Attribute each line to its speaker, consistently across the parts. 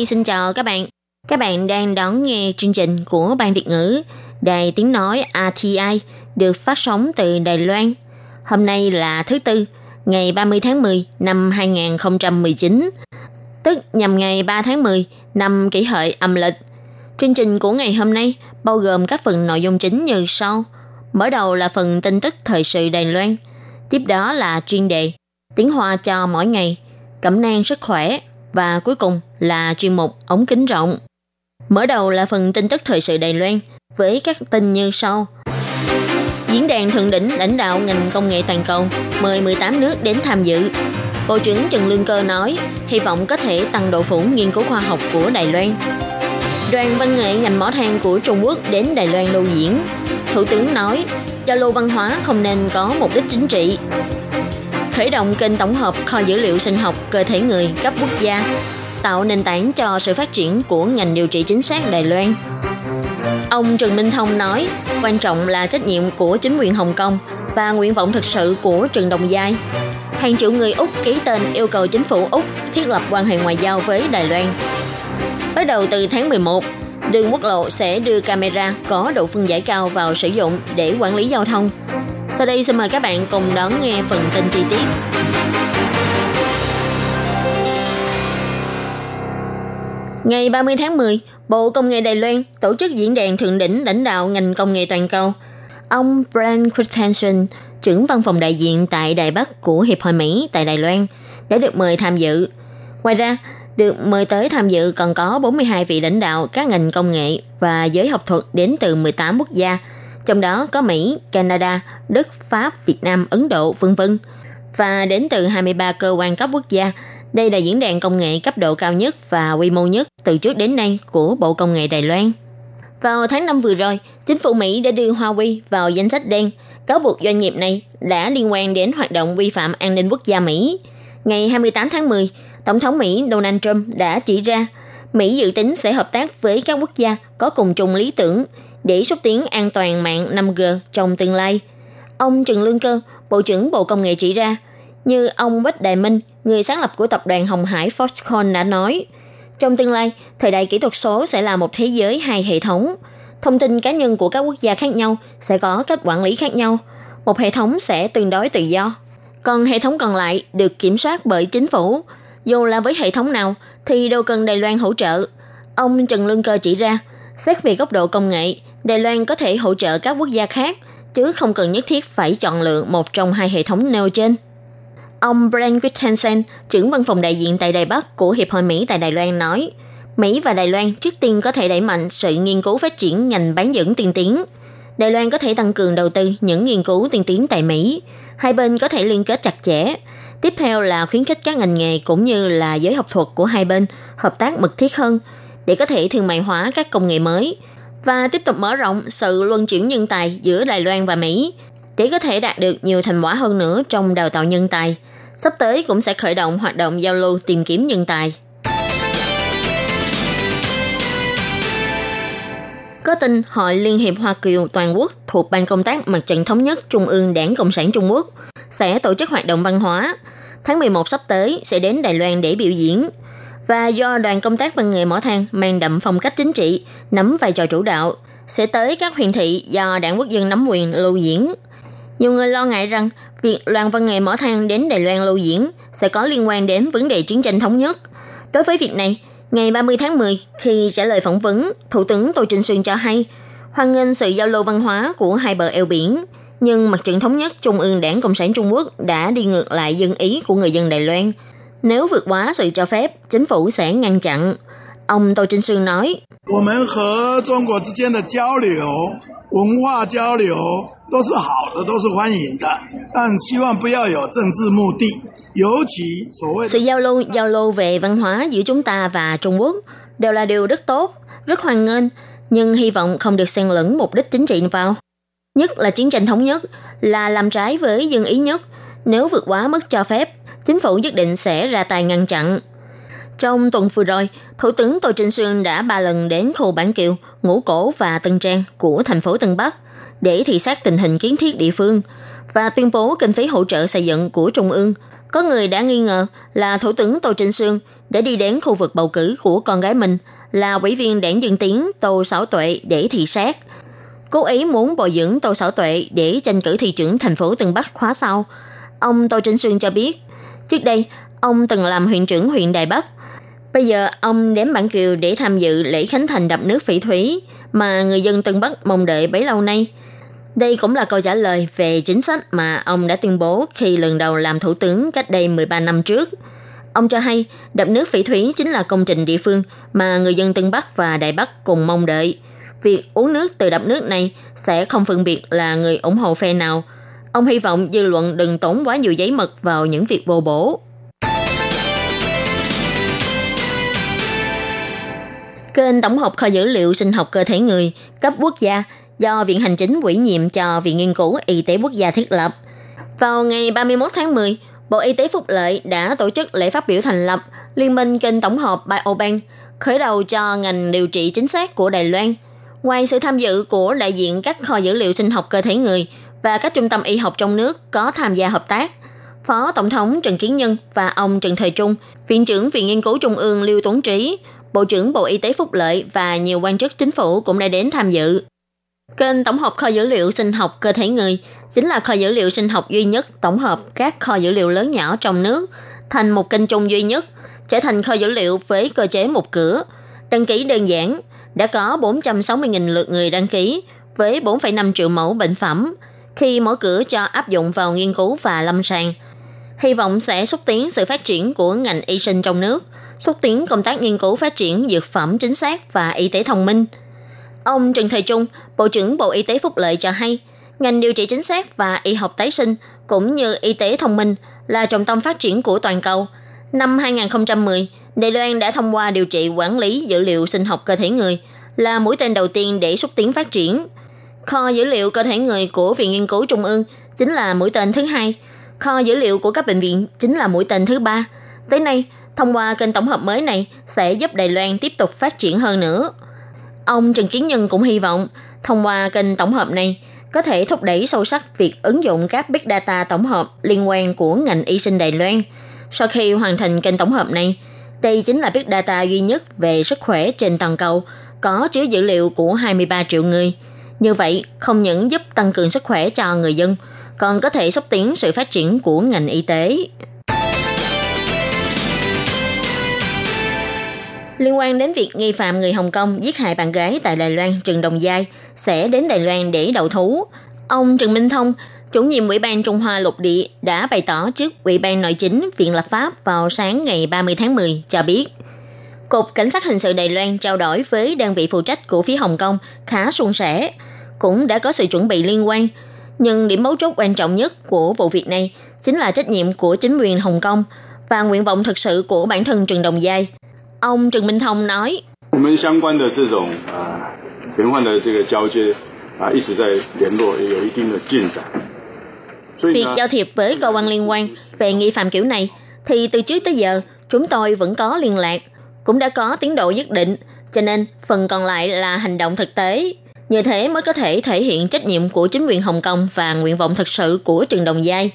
Speaker 1: Nhi xin chào các bạn. Các bạn đang đón nghe chương trình của Ban Việt ngữ Đài Tiếng Nói RTI được phát sóng từ Đài Loan. Hôm nay là thứ Tư, ngày 30 tháng 10 năm 2019, tức nhằm ngày 3 tháng 10 năm kỷ hợi âm lịch. Chương trình của ngày hôm nay bao gồm các phần nội dung chính như sau. Mở đầu là phần tin tức thời sự Đài Loan, tiếp đó là chuyên đề tiếng Hoa cho mỗi ngày, cẩm nang sức khỏe và cuối cùng là chuyên mục ống kính rộng. Mở đầu là phần tin tức thời sự Đài Loan với các tin như sau. Diễn đàn thượng đỉnh lãnh đạo ngành công nghệ toàn cầu mời 18 nước đến tham dự. Bộ trưởng Trần Lương Cơ nói, hy vọng có thể tăng độ phủ nghiên cứu khoa học của Đài Loan. Đoàn văn nghệ ngành mỏ than của Trung Quốc đến Đài Loan lưu diễn. Thủ tướng nói, giao lưu văn hóa không nên có mục đích chính trị. Khởi động kênh tổng hợp kho dữ liệu sinh học cơ thể người cấp quốc gia, tạo nền tảng cho sự phát triển của ngành điều trị chính xác Đài Loan. Ông Trần Minh Thông nói, quan trọng là trách nhiệm của chính quyền Hồng Kông và nguyện vọng thực sự của Trần Đồng Giai. Hàng triệu người Úc ký tên yêu cầu chính phủ Úc thiết lập quan hệ ngoại giao với Đài Loan. Bắt đầu từ tháng 11, đường quốc lộ sẽ đưa camera có độ phân giải cao vào sử dụng để quản lý giao thông. Sau đây xin mời các bạn cùng đón nghe phần tin chi tiết. Ngày 30 tháng 10, Bộ Công nghệ Đài Loan tổ chức diễn đàn thượng đỉnh lãnh đạo ngành công nghệ toàn cầu. Ông Brian Christensen, trưởng văn phòng đại diện tại Đài Bắc của Hiệp hội Mỹ tại Đài Loan, đã được mời tham dự. Ngoài ra, được mời tới tham dự còn có 42 vị lãnh đạo các ngành công nghệ và giới học thuật đến từ 18 quốc gia, trong đó có Mỹ, Canada, Đức, Pháp, Việt Nam, Ấn Độ, vân vân và đến từ 23 cơ quan cấp quốc gia đây là diễn đàn công nghệ cấp độ cao nhất và quy mô nhất từ trước đến nay của Bộ Công nghệ Đài Loan. Vào tháng 5 vừa rồi, chính phủ Mỹ đã đưa Huawei vào danh sách đen, cáo buộc doanh nghiệp này đã liên quan đến hoạt động vi phạm an ninh quốc gia Mỹ. Ngày 28 tháng 10, Tổng thống Mỹ Donald Trump đã chỉ ra Mỹ dự tính sẽ hợp tác với các quốc gia có cùng chung lý tưởng để xúc tiến an toàn mạng 5G trong tương lai. Ông Trần Lương Cơ, Bộ trưởng Bộ Công nghệ chỉ ra – như ông Bách Đại Minh, người sáng lập của tập đoàn Hồng Hải Foxconn đã nói, trong tương lai, thời đại kỹ thuật số sẽ là một thế giới hai hệ thống. Thông tin cá nhân của các quốc gia khác nhau sẽ có cách quản lý khác nhau. Một hệ thống sẽ tương đối tự do. Còn hệ thống còn lại được kiểm soát bởi chính phủ. Dù là với hệ thống nào thì đâu cần Đài Loan hỗ trợ. Ông Trần Lương Cơ chỉ ra, xét về góc độ công nghệ, Đài Loan có thể hỗ trợ các quốc gia khác, chứ không cần nhất thiết phải chọn lựa một trong hai hệ thống nêu trên. Ông Brent Christensen, trưởng văn phòng đại diện tại Đài Bắc của Hiệp hội Mỹ tại Đài Loan nói, Mỹ và Đài Loan trước tiên có thể đẩy mạnh sự nghiên cứu phát triển ngành bán dẫn tiên tiến. Đài Loan có thể tăng cường đầu tư những nghiên cứu tiên tiến tại Mỹ. Hai bên có thể liên kết chặt chẽ. Tiếp theo là khuyến khích các ngành nghề cũng như là giới học thuật của hai bên hợp tác mật thiết hơn để có thể thương mại hóa các công nghệ mới và tiếp tục mở rộng sự luân chuyển nhân tài giữa Đài Loan và Mỹ để có thể đạt được nhiều thành quả hơn nữa trong đào tạo nhân tài – sắp tới cũng sẽ khởi động hoạt động giao lưu tìm kiếm nhân tài. Có tin Hội Liên hiệp Hoa Kiều Toàn quốc thuộc Ban công tác Mặt trận Thống nhất Trung ương Đảng Cộng sản Trung Quốc sẽ tổ chức hoạt động văn hóa. Tháng 11 sắp tới sẽ đến Đài Loan để biểu diễn. Và do đoàn công tác văn nghệ mở thang mang đậm phong cách chính trị, nắm vai trò chủ đạo, sẽ tới các huyện thị do đảng quốc dân nắm quyền lưu diễn. Nhiều người lo ngại rằng việc Loan Văn Nghệ mở thang đến Đài Loan lưu diễn sẽ có liên quan đến vấn đề chiến tranh thống nhất. Đối với việc này, ngày 30 tháng 10, khi trả lời phỏng vấn, Thủ tướng Tô Trinh Sương cho hay, hoan nghênh sự giao lưu văn hóa của hai bờ eo biển, nhưng mặt trận thống nhất Trung ương Đảng Cộng sản Trung Quốc đã đi ngược lại dân ý của người dân Đài Loan. Nếu vượt quá sự cho phép, chính phủ sẽ ngăn chặn. Ông Tô Trinh Sương nói,
Speaker 2: 我们和中国之间的交流、文化交流 都是好的，都是欢迎的，但希望不要有政治目的，尤其所谓
Speaker 1: Sự giao lưu, giao lưu về văn hóa giữa chúng ta và Trung Quốc đều là điều rất tốt, rất hoan nghênh, nhưng hy vọng không được xen lẫn mục đích chính trị vào. Nhất là chiến tranh thống nhất, là làm trái với dân ý nhất. Nếu vượt quá mức cho phép, chính phủ nhất định sẽ ra tay ngăn chặn. trong tuần vừa rồi, Thủ tướng Tô Trinh Sương đã ba lần đến khu Bản Kiều, Ngũ Cổ và Tân Trang của thành phố Tân Bắc để thị sát tình hình kiến thiết địa phương và tuyên bố kinh phí hỗ trợ xây dựng của Trung ương. Có người đã nghi ngờ là Thủ tướng Tô Trinh Sương để đi đến khu vực bầu cử của con gái mình là ủy viên đảng Dân Tiến Tô Sảo Tuệ để thị sát. Cố ý muốn bồi dưỡng Tô Sảo Tuệ để tranh cử thị trưởng thành phố Tân Bắc khóa sau. Ông Tô Trinh Sương cho biết, trước đây ông từng làm huyện trưởng huyện Đài Bắc. Bây giờ ông đếm Bản Kiều để tham dự lễ khánh thành đập nước Phỉ Thúy mà người dân Tân Bắc mong đợi bấy lâu nay. Đây cũng là câu trả lời về chính sách mà ông đã tuyên bố khi lần đầu làm thủ tướng cách đây 13 năm trước. Ông cho hay, đập nước Phỉ Thúy chính là công trình địa phương mà người dân Tân Bắc và Đại Bắc cùng mong đợi. Việc uống nước từ đập nước này sẽ không phân biệt là người ủng hộ phe nào. Ông hy vọng dư luận đừng tốn quá nhiều giấy mực vào những việc vô bổ. Kênh tổng hợp kho dữ liệu sinh học cơ thể người cấp quốc gia do Viện Hành Chính ủy nhiệm cho Viện Nghiên cứu Y tế Quốc gia thiết lập. Vào ngày 31 tháng 10, Bộ Y tế Phúc Lợi đã tổ chức lễ phát biểu thành lập Liên minh kênh tổng hợp Biobank, khởi đầu cho ngành điều trị chính xác của Đài Loan. Ngoài sự tham dự của đại diện các kho dữ liệu sinh học cơ thể người và các trung tâm y học trong nước có tham gia hợp tác, Phó Tổng thống Trần Kiến Nhân và ông Trần Thời Trung, Viện trưởng Viện Nghiên cứu Trung ương Lưu Tuấn Trí, Bộ trưởng Bộ Y tế Phúc Lợi và nhiều quan chức chính phủ cũng đã đến tham dự. Kênh tổng hợp kho dữ liệu sinh học cơ thể người chính là kho dữ liệu sinh học duy nhất tổng hợp các kho dữ liệu lớn nhỏ trong nước thành một kênh chung duy nhất, trở thành kho dữ liệu với cơ chế một cửa. Đăng ký đơn giản, đã có 460.000 lượt người đăng ký với 4,5 triệu mẫu bệnh phẩm khi mở cửa cho áp dụng vào nghiên cứu và lâm sàng. Hy vọng sẽ xúc tiến sự phát triển của ngành y sinh trong nước, xúc tiến công tác nghiên cứu phát triển dược phẩm chính xác và y tế thông minh – Ông Trần Thời Trung, Bộ trưởng Bộ Y tế Phúc Lợi cho hay, ngành điều trị chính xác và y học tái sinh cũng như y tế thông minh là trọng tâm phát triển của toàn cầu. Năm 2010, Đài Loan đã thông qua điều trị quản lý dữ liệu sinh học cơ thể người là mũi tên đầu tiên để xúc tiến phát triển. Kho dữ liệu cơ thể người của Viện Nghiên cứu Trung ương chính là mũi tên thứ hai. Kho dữ liệu của các bệnh viện chính là mũi tên thứ ba. Tới nay, thông qua kênh tổng hợp mới này sẽ giúp Đài Loan tiếp tục phát triển hơn nữa. Ông Trần Kiến Nhân cũng hy vọng thông qua kênh tổng hợp này có thể thúc đẩy sâu sắc việc ứng dụng các big data tổng hợp liên quan của ngành y sinh Đài Loan. Sau khi hoàn thành kênh tổng hợp này, đây chính là big data duy nhất về sức khỏe trên toàn cầu có chứa dữ liệu của 23 triệu người. Như vậy, không những giúp tăng cường sức khỏe cho người dân, còn có thể xúc tiến sự phát triển của ngành y tế. Liên quan đến việc nghi phạm người Hồng Kông giết hại bạn gái tại Đài Loan Trần Đồng Giai sẽ đến Đài Loan để đầu thú. Ông Trần Minh Thông, chủ nhiệm Ủy ban Trung Hoa Lục Địa đã bày tỏ trước Ủy ban Nội chính Viện Lập pháp vào sáng ngày 30 tháng 10 cho biết. Cục Cảnh sát Hình sự Đài Loan trao đổi với đơn vị phụ trách của phía Hồng Kông khá suôn sẻ, cũng đã có sự chuẩn bị liên quan. Nhưng điểm mấu chốt quan trọng nhất của vụ việc này chính là trách nhiệm của chính quyền Hồng Kông và nguyện vọng thực sự của bản thân Trần Đồng Giai Ông Trần Minh Thông nói, Việc giao thiệp với cơ quan liên quan về nghi phạm kiểu này thì từ trước tới giờ chúng tôi vẫn có liên lạc, cũng đã có tiến độ nhất định, cho nên phần còn lại là hành động thực tế. Như thế mới có thể thể hiện trách nhiệm của chính quyền Hồng Kông và nguyện vọng thực sự của Trần Đồng Giai.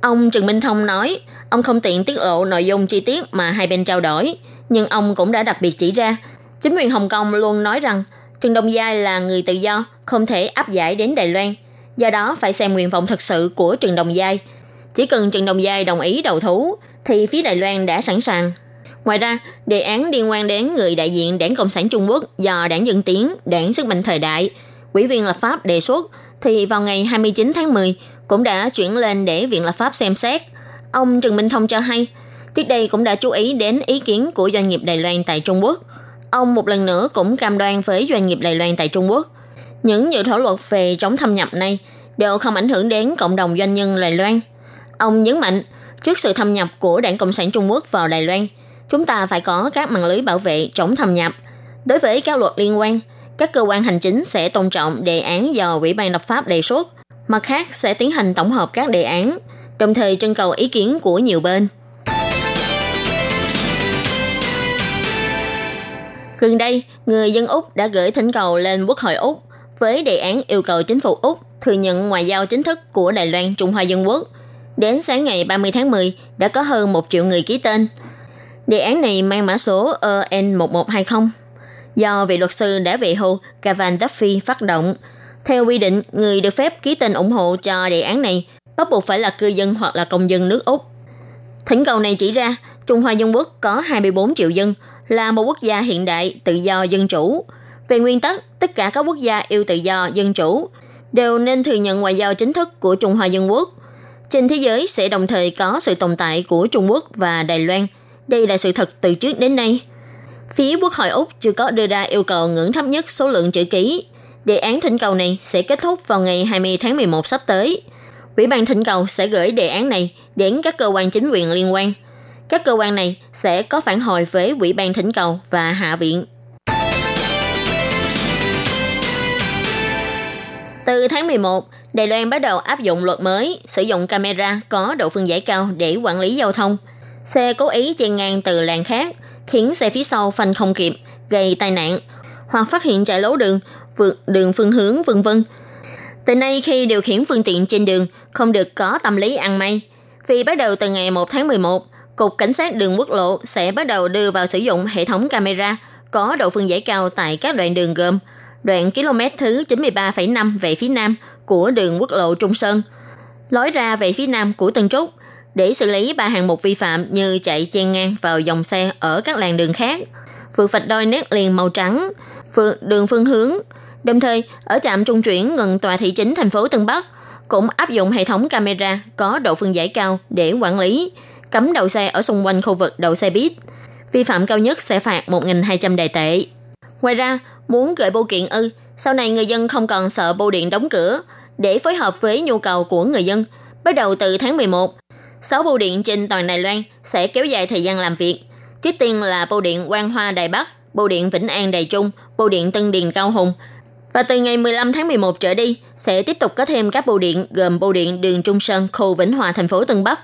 Speaker 1: Ông Trần Minh Thông nói, ông không tiện tiết lộ nội dung chi tiết mà hai bên trao đổi, nhưng ông cũng đã đặc biệt chỉ ra, chính quyền Hồng Kông luôn nói rằng Trần Đông Giai là người tự do, không thể áp giải đến Đài Loan. Do đó phải xem nguyện vọng thật sự của Trần Đồng Giai. Chỉ cần Trần Đồng Giai đồng ý đầu thú, thì phía Đài Loan đã sẵn sàng. Ngoài ra, đề án liên quan đến người đại diện Đảng Cộng sản Trung Quốc do Đảng Dân Tiến, Đảng Sức mạnh Thời đại, Quỹ viên lập pháp đề xuất, thì vào ngày 29 tháng 10 cũng đã chuyển lên để Viện lập pháp xem xét. Ông Trần Minh Thông cho hay, Trước đây cũng đã chú ý đến ý kiến của doanh nghiệp Đài Loan tại Trung Quốc. Ông một lần nữa cũng cam đoan với doanh nghiệp Đài Loan tại Trung Quốc. Những dự thảo luật về chống thâm nhập này đều không ảnh hưởng đến cộng đồng doanh nhân Đài Loan. Ông nhấn mạnh, trước sự thâm nhập của Đảng Cộng sản Trung Quốc vào Đài Loan, chúng ta phải có các mạng lưới bảo vệ chống thâm nhập. Đối với các luật liên quan, các cơ quan hành chính sẽ tôn trọng đề án do Ủy ban lập pháp đề xuất, mặt khác sẽ tiến hành tổng hợp các đề án, đồng thời trưng cầu ý kiến của nhiều bên. Gần đây, người dân Úc đã gửi thỉnh cầu lên Quốc hội Úc với đề án yêu cầu chính phủ Úc thừa nhận ngoại giao chính thức của Đài Loan Trung Hoa Dân Quốc. Đến sáng ngày 30 tháng 10, đã có hơn 1 triệu người ký tên. Đề án này mang mã số EN1120 do vị luật sư đã về hưu Cavan Duffy phát động. Theo quy định, người được phép ký tên ủng hộ cho đề án này bắt buộc phải là cư dân hoặc là công dân nước Úc. Thỉnh cầu này chỉ ra, Trung Hoa Dân Quốc có 24 triệu dân, là một quốc gia hiện đại, tự do, dân chủ. Về nguyên tắc, tất cả các quốc gia yêu tự do, dân chủ đều nên thừa nhận ngoại giao chính thức của Trung Hoa Dân Quốc. Trên thế giới sẽ đồng thời có sự tồn tại của Trung Quốc và Đài Loan. Đây là sự thật từ trước đến nay. Phía Quốc hội Úc chưa có đưa ra yêu cầu ngưỡng thấp nhất số lượng chữ ký. Đề án thỉnh cầu này sẽ kết thúc vào ngày 20 tháng 11 sắp tới. Ủy ban thỉnh cầu sẽ gửi đề án này đến các cơ quan chính quyền liên quan. Các cơ quan này sẽ có phản hồi với Ủy ban thỉnh cầu và Hạ viện. Từ tháng 11, Đài Loan bắt đầu áp dụng luật mới sử dụng camera có độ phân giải cao để quản lý giao thông. Xe cố ý chen ngang từ làn khác, khiến xe phía sau phanh không kịp, gây tai nạn, hoặc phát hiện chạy lố đường, vượt đường phương hướng vân vân. Từ nay khi điều khiển phương tiện trên đường không được có tâm lý ăn may. Vì bắt đầu từ ngày 1 tháng 11, Cục Cảnh sát đường quốc lộ sẽ bắt đầu đưa vào sử dụng hệ thống camera có độ phân giải cao tại các đoạn đường gồm đoạn km thứ 93,5 về phía nam của đường quốc lộ Trung Sơn, lối ra về phía nam của Tân Trúc để xử lý ba hạng mục vi phạm như chạy chen ngang vào dòng xe ở các làn đường khác, vượt vạch đôi nét liền màu trắng, vượt đường phương hướng. Đồng thời, ở trạm trung chuyển gần tòa thị chính thành phố Tân Bắc cũng áp dụng hệ thống camera có độ phân giải cao để quản lý, cấm đậu xe ở xung quanh khu vực đậu xe buýt. Vi phạm cao nhất sẽ phạt 1.200 đài tệ. Ngoài ra, muốn gửi bưu kiện ư, sau này người dân không còn sợ bưu điện đóng cửa. Để phối hợp với nhu cầu của người dân, bắt đầu từ tháng 11, 6 bưu điện trên toàn Đài Loan sẽ kéo dài thời gian làm việc. Trước tiên là bưu điện Quang Hoa Đài Bắc, bưu điện Vĩnh An Đài Trung, bưu điện Tân Điền Cao Hùng. Và từ ngày 15 tháng 11 trở đi, sẽ tiếp tục có thêm các bưu điện gồm bưu điện đường Trung Sơn, khu Vĩnh Hòa, thành phố Tân Bắc,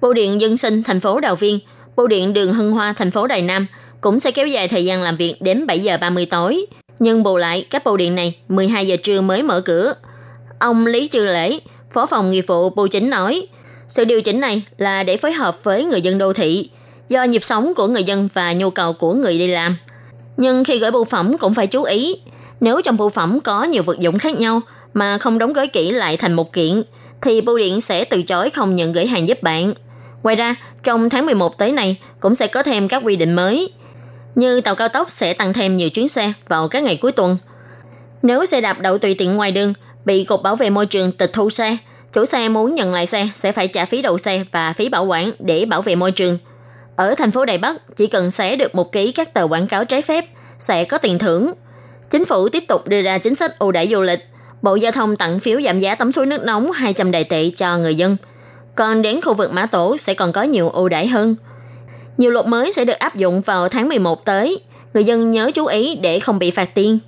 Speaker 1: bưu điện Dân Sinh, thành phố Đào Viên, bưu điện đường Hưng Hoa, thành phố Đài Nam cũng sẽ kéo dài thời gian làm việc đến 7 giờ 30 tối. Nhưng bù lại, các bưu điện này 12 giờ trưa mới mở cửa. Ông Lý Trư Lễ, Phó phòng nghiệp vụ Bưu Chính nói, sự điều chỉnh này là để phối hợp với người dân đô thị, do nhịp sống của người dân và nhu cầu của người đi làm. Nhưng khi gửi bưu phẩm cũng phải chú ý, nếu trong bưu phẩm có nhiều vật dụng khác nhau mà không đóng gói kỹ lại thành một kiện, thì bưu điện sẽ từ chối không nhận gửi hàng giúp bạn. Ngoài ra, trong tháng 11 tới này cũng sẽ có thêm các quy định mới, như tàu cao tốc sẽ tăng thêm nhiều chuyến xe vào các ngày cuối tuần. Nếu xe đạp đậu tùy tiện ngoài đường bị Cục Bảo vệ Môi trường tịch thu xe, chủ xe muốn nhận lại xe sẽ phải trả phí đậu xe và phí bảo quản để bảo vệ môi trường. Ở thành phố Đài Bắc, chỉ cần xé được một ký các tờ quảng cáo trái phép sẽ có tiền thưởng. Chính phủ tiếp tục đưa ra chính sách ưu đãi du lịch. Bộ Giao thông tặng phiếu giảm giá tắm suối nước nóng 200 đài tệ cho người dân. Còn đến khu vực Mã Tổ sẽ còn có nhiều ưu đãi hơn. Nhiều luật mới sẽ được áp dụng vào tháng 11 tới. Người dân nhớ chú ý để không bị phạt tiền.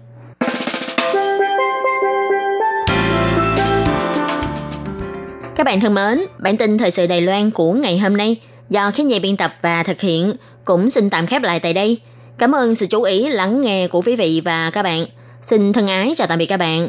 Speaker 1: Các bạn thân mến, bản tin thời sự Đài Loan của ngày hôm nay do khán giả biên tập và thực hiện cũng xin tạm khép lại tại đây. Cảm ơn sự chú ý lắng nghe của quý vị và các bạn. Xin thân ái chào tạm biệt các bạn.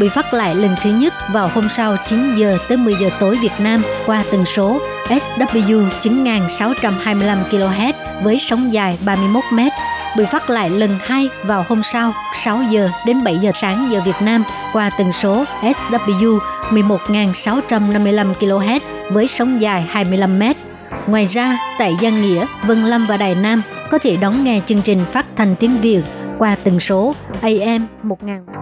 Speaker 3: Bị phát lại lần thứ nhất vào hôm sau 9 giờ tới 10 giờ tối Việt Nam qua tần số SW 9625 kHz với sóng dài 31 m. Bị phát lại lần hai vào hôm sau 6 giờ đến 7 giờ sáng giờ Việt Nam qua tần số SW 11655 kHz với sóng dài 25 mét. Ngoài ra, tại Giang Nghĩa, Vân Lâm và Đài Nam có thể đón nghe chương trình phát thanh tiếng Việt qua tần số AM 1000.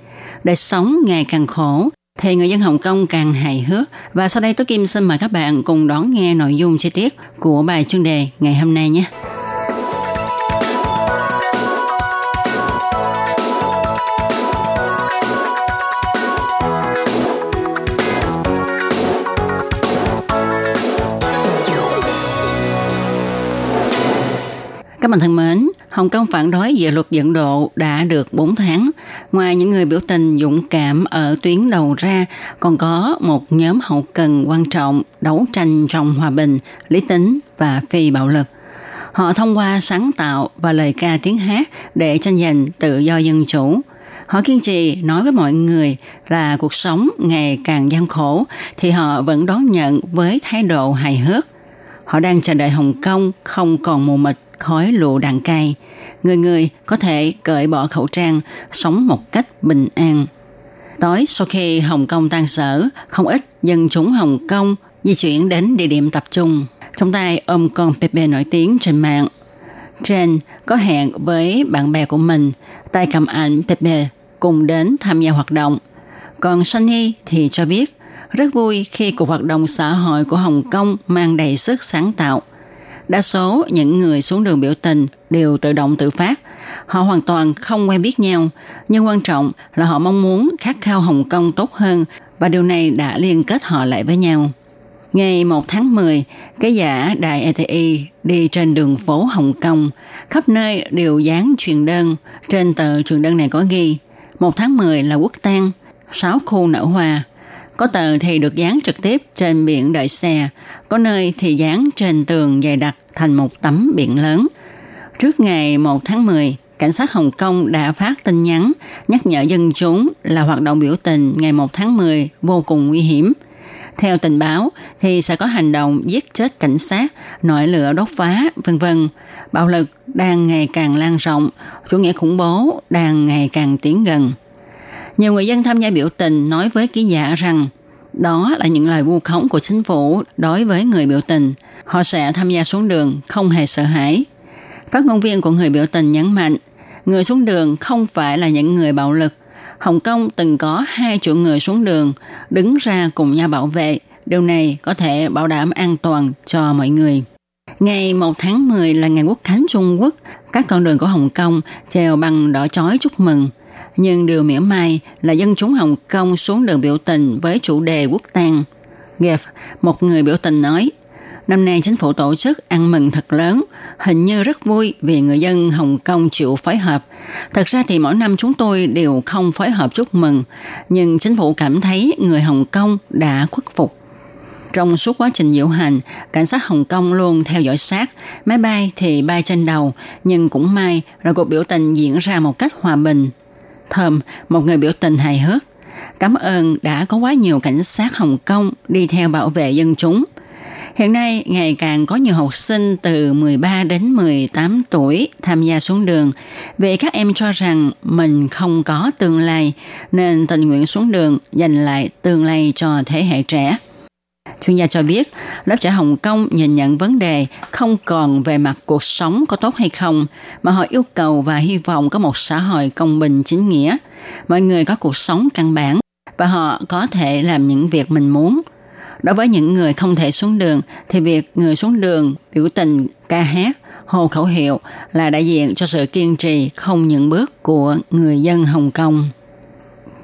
Speaker 4: Đời sống ngày càng khổ, thì người dân Hồng Kông càng hài hước. Và sau đây tôi Kim xin mời các bạn cùng đón nghe nội dung chi tiết của bài chuyên đề ngày hôm nay nhé. Các bạn thân mến, Hồng Kông phản đối về luật dẫn độ đã được 4 tháng. Ngoài những người biểu tình dũng cảm ở tuyến đầu ra, còn có một nhóm hậu cần quan trọng đấu tranh trong hòa bình, lý tính và phi bạo lực. Họ thông qua sáng tạo và lời ca tiếng hát để tranh giành tự do dân chủ. Họ kiên trì nói với mọi người là cuộc sống ngày càng gian khổ thì họ vẫn đón nhận với thái độ hài hước. Họ đang chờ đợi Hồng Kông không còn mù mịt khói lù đạn cay. Người người có thể cởi bỏ khẩu trang, sống một cách bình an. Tối sau khi Hồng Kông tan sở, không ít dân chúng Hồng Kông di chuyển đến địa điểm tập trung. Trong tay ôm con Pepe nổi tiếng trên mạng. Jane có hẹn với bạn bè của mình, tay cầm ảnh Pepe cùng đến tham gia hoạt động. Còn Sunny thì cho biết rất vui khi cuộc hoạt động xã hội của Hồng Kông mang đầy sức sáng tạo. Đa số những người xuống đường biểu tình đều tự động tự phát. Họ hoàn toàn không quen biết nhau, nhưng quan trọng là họ mong muốn khát khao Hồng Kông tốt hơn và điều này đã liên kết họ lại với nhau. Ngày 1 tháng 10, cái giả đài ETI đi trên đường phố Hồng Kông, khắp nơi đều dán truyền đơn. Trên tờ truyền đơn này có ghi 1 tháng 10 là quốc tang, 6 khu nở hoa. Có tờ thì được dán trực tiếp trên biển đợi xe, có nơi thì dán trên tường dày đặc thành một tấm biển lớn. Trước ngày 1 tháng 10, cảnh sát Hồng Kông đã phát tin nhắn nhắc nhở dân chúng là hoạt động biểu tình ngày 1 tháng 10 vô cùng nguy hiểm. Theo tình báo thì sẽ có hành động giết chết cảnh sát, nội lửa đốt phá, vân vân. Bạo lực đang ngày càng lan rộng, chủ nghĩa khủng bố đang ngày càng tiến gần. Nhiều người dân tham gia biểu tình nói với ký giả rằng đó là những lời vu khống của chính phủ đối với người biểu tình. Họ sẽ tham gia xuống đường không hề sợ hãi. Phát ngôn viên của người biểu tình nhấn mạnh, người xuống đường không phải là những người bạo lực. Hồng Kông từng có hai triệu người xuống đường, đứng ra cùng nhau bảo vệ. Điều này có thể bảo đảm an toàn cho mọi người. Ngày 1 tháng 10 là ngày quốc khánh Trung Quốc. Các con đường của Hồng Kông treo bằng đỏ chói chúc mừng. Nhưng điều mỉa mai là dân chúng Hồng Kông xuống đường biểu tình với chủ đề quốc tang. Geff, một người biểu tình nói, năm nay chính phủ tổ chức ăn mừng thật lớn, hình như rất vui vì người dân Hồng Kông chịu phối hợp. Thật ra thì mỗi năm chúng tôi đều không phối hợp chúc mừng, nhưng chính phủ cảm thấy người Hồng Kông đã khuất phục. Trong suốt quá trình diễu hành, cảnh sát Hồng Kông luôn theo dõi sát. Máy bay thì bay trên đầu, nhưng cũng may là cuộc biểu tình diễn ra một cách hòa bình. Thơm, một người biểu tình hài hước. Cảm ơn đã có quá nhiều cảnh sát Hồng Kông đi theo bảo vệ dân chúng. Hiện nay, ngày càng có nhiều học sinh từ 13 đến 18 tuổi tham gia xuống đường vì các em cho rằng mình không có tương lai nên tình nguyện xuống đường dành lại tương lai cho thế hệ trẻ. Chuyên gia cho biết, lớp trẻ Hồng Kông nhìn nhận vấn đề không còn về mặt cuộc sống có tốt hay không, mà họ yêu cầu và hy vọng có một xã hội công bình chính nghĩa. Mọi người có cuộc sống căn bản và họ có thể làm những việc mình muốn. Đối với những người không thể xuống đường, thì việc người xuống đường biểu tình, ca hát, hô khẩu hiệu là đại diện cho sự kiên trì không những bước của người dân Hồng Kông.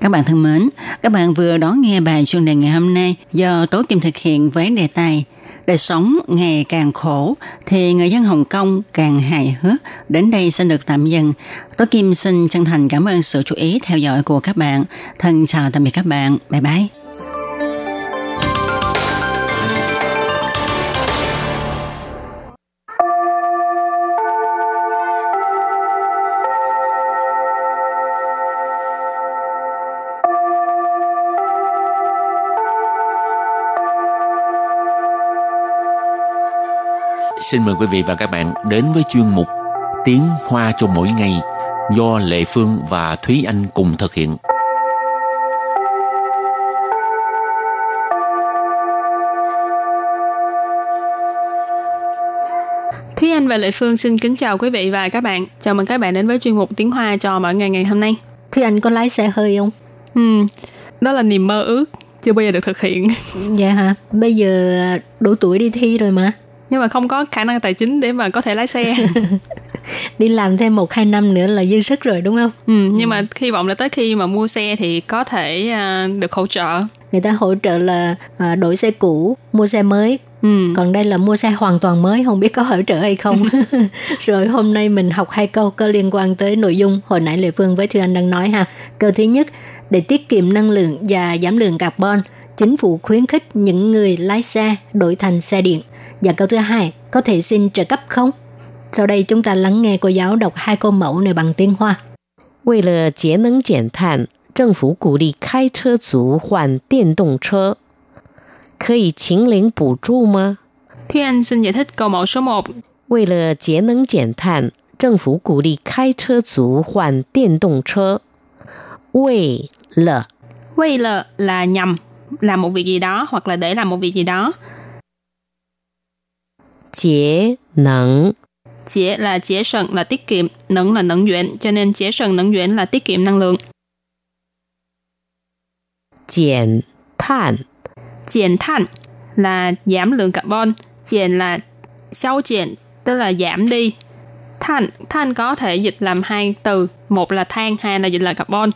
Speaker 4: Các bạn thân mến, các bạn vừa đón nghe bài chuyên đề ngày hôm nay do Tố Kim thực hiện với đề tài đời sống ngày càng khổ thì người dân Hồng Kông càng hài hước. Đến đây xin được tạm dừng. Tố Kim xin chân thành cảm ơn sự chú ý theo dõi của các bạn. Thân chào tạm biệt các bạn. Bye bye.
Speaker 5: Xin mời quý vị và các bạn đến với chuyên mục Tiếng Hoa cho mỗi ngày do Lệ Phương và Thúy Anh cùng thực hiện.
Speaker 6: Thúy Anh và Lệ Phương xin kính chào quý vị và các bạn. Chào mừng các bạn đến với chuyên mục Tiếng Hoa cho mỗi ngày ngày hôm nay.
Speaker 3: Thúy Anh có lái xe hơi không?
Speaker 6: Ừ, đó là niềm mơ ước chưa bao giờ được thực hiện.
Speaker 3: Dạ hả? Bây giờ đủ tuổi đi thi rồi mà
Speaker 6: nhưng mà không có khả năng tài chính để mà có thể lái xe
Speaker 3: đi làm thêm một hai năm nữa là dư sức rồi đúng không
Speaker 6: ừ, nhưng ừ. mà hy vọng là tới khi mà mua xe thì có thể uh, được hỗ trợ
Speaker 3: người ta hỗ trợ là uh, đổi xe cũ mua xe mới Ừ. Còn đây là mua xe hoàn toàn mới, không biết có hỗ trợ hay không. Rồi hôm nay mình học hai câu có liên quan tới nội dung hồi nãy Lệ Phương với Thư Anh đang nói ha. Câu thứ nhất, để tiết kiệm năng lượng và giảm lượng carbon, chính phủ khuyến khích những người lái xe đổi thành xe điện. Và câu thứ hai, có thể xin trợ cấp không? Sau đây chúng ta lắng nghe cô giáo đọc hai câu mẫu này bằng tiếng Hoa.
Speaker 7: 为了节能减碳，政府鼓励开车族换电动车，可以请领补助吗？
Speaker 6: Thúy Anh xin giải thích câu mẫu số 1.
Speaker 7: 为了节能减碳，政府鼓励开车族换电动车。为了
Speaker 6: 为了 là nhằm làm một việc gì đó hoặc là để làm một việc gì đó.
Speaker 7: 节能
Speaker 6: Chế là chế sần là tiết kiệm, nâng là năng lượng, cho nên chế năng lượng là tiết kiệm năng lượng.
Speaker 7: Giảm than
Speaker 6: Giảm than là giảm lượng carbon, giảm là sau giảm, tức là giảm đi. Than, than có thể dịch làm hai từ, một là than, hai là dịch là carbon.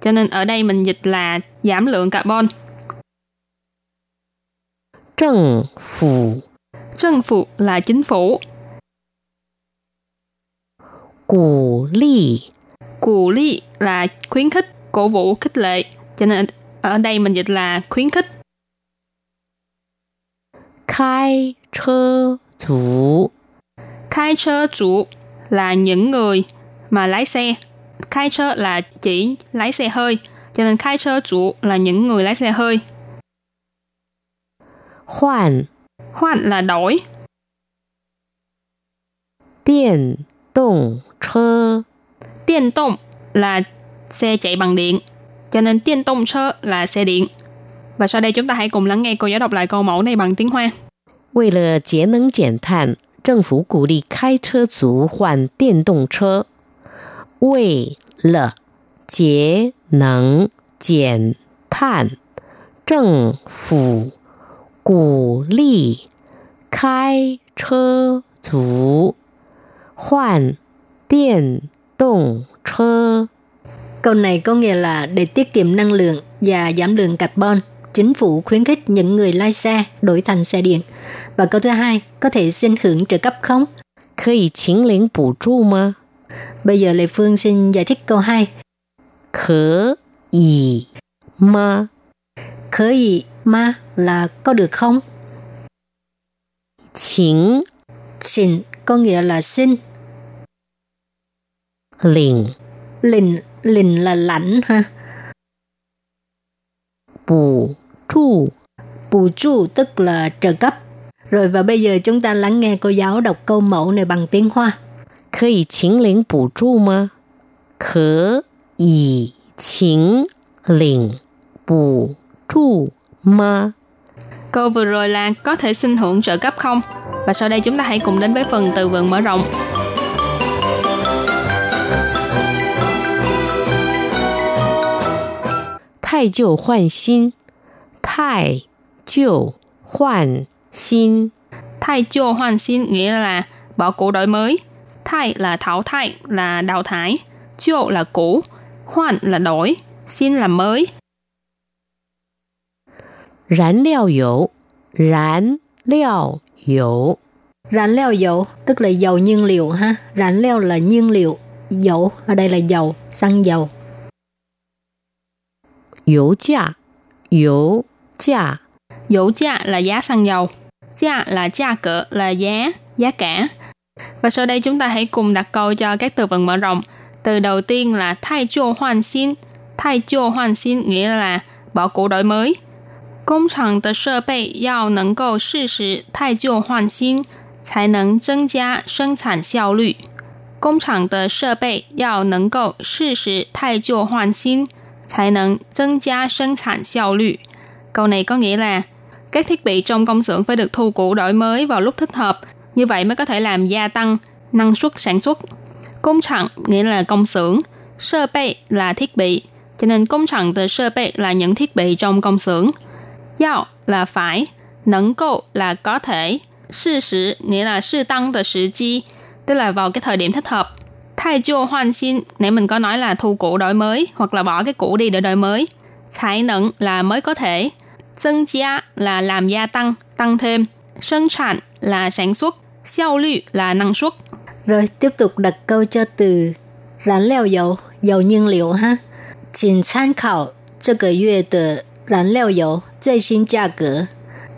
Speaker 6: Cho nên ở đây mình dịch là giảm lượng carbon.
Speaker 7: Chính phủ
Speaker 6: Chính phủ là chính phủ.
Speaker 7: Cổ lý
Speaker 6: Cổ lý là khuyến khích, cổ vũ, khích lệ. Cho nên ở đây mình dịch là khuyến khích.
Speaker 7: Khai chơ chủ
Speaker 6: Khai chơ chủ là những người mà lái xe. Khai chơ là chỉ lái xe hơi. Cho nên khai chơ chủ là những người lái xe hơi.
Speaker 7: Hoàn
Speaker 6: Hoạn là đổi.
Speaker 7: Điện động chơ
Speaker 6: Điện động là xe chạy bằng điện. Cho nên điện động chơ là xe điện. Và sau đây chúng ta hãy cùng lắng nghe cô giáo đọc lại câu mẫu này bằng tiếng Hoa.
Speaker 7: 为了节能减碳，政府鼓励开车族换电动车。为了节能减碳，政府 鼓励开车族换电动车。
Speaker 3: Câu này có nghĩa là để tiết kiệm năng lượng và giảm lượng carbon, chính phủ khuyến khích những người lái xe đổi thành xe điện. Và câu thứ hai, có thể xin hưởng trợ cấp không?
Speaker 7: 可以请领补助吗？
Speaker 3: Bây giờ Lê Phương xin giải thích câu 2.
Speaker 7: 可以吗？
Speaker 3: Khởi ý ma là có được không?
Speaker 7: Chỉnh
Speaker 3: Chỉnh có nghĩa là xin.
Speaker 7: Lỉnh
Speaker 3: Lỉnh, lỉnh là lãnh ha.
Speaker 7: Bù trụ
Speaker 3: Bù trụ tức là trợ cấp. Rồi và bây giờ chúng ta lắng nghe cô giáo đọc câu mẫu này bằng tiếng Hoa.
Speaker 7: Có thể chính lĩnh bù trụ mà? Có thể chính lĩnh bù trụ 吗？
Speaker 6: Câu vừa rồi là có thể xin hưởng trợ cấp không? Và sau đây chúng ta hãy cùng đến với phần từ vựng mở rộng.
Speaker 7: 太旧换新，太旧换新，
Speaker 6: Thay chô hoàn xin nghĩa là bỏ cũ đổi mới. Thay là thảo thay, là đào thải. Chô là cũ. Hoàn là đổi. Xin là mới.
Speaker 7: 燃料油，燃 料油
Speaker 3: Rán leo dầu tức là dầu nhiên liệu ha. Rán leo là nhiên liệu, dầu ở đây là dầu, xăng dầu.
Speaker 7: 油价油价
Speaker 6: Dầu giá là giá xăng dầu. Giá là giá cỡ là giá, giá cả. Và sau đây chúng ta hãy cùng đặt câu cho các từ vựng mở rộng. Từ đầu tiên là thay chiêu hoàn xin. Thay chiêu hoàn xin nghĩa là bỏ cũ đổi mới. Công厂的设备要能够适时汰旧换新，才能增加生产效率。工厂的设备要能够适时汰旧换新，才能增加生产效率。Câu này có nghĩa là các thiết bị trong công xưởng phải được thu cũ đổi mới vào lúc thích hợp, như vậy mới có thể làm gia tăng năng suất sản xuất. Công厂nghĩa là công xưởng, sơ bệ là thiết bị, cho nên công厂的设备 là những thiết bị trong công xưởng. Yao là phải, nẫn cầu là có thể, sự sử nghĩa là sự tăng的时机, tức là vào cái thời điểm thích hợp. Thay chiêu hoàn xin, nãy mình có nói là thu cũ đổi mới, hoặc là bỏ cái cũ đi để đổi mới. Thái nẫn là mới có thể.增gia là làm gia tăng, tăng thêm. Sinh sản là sản xuất. Xiao lü là năng suất.
Speaker 3: Rồi tiếp tục đặt câu cho từ rán leo dầu, dầu nhiên liệu ha. 请参考这个月的 燃料油最新价格。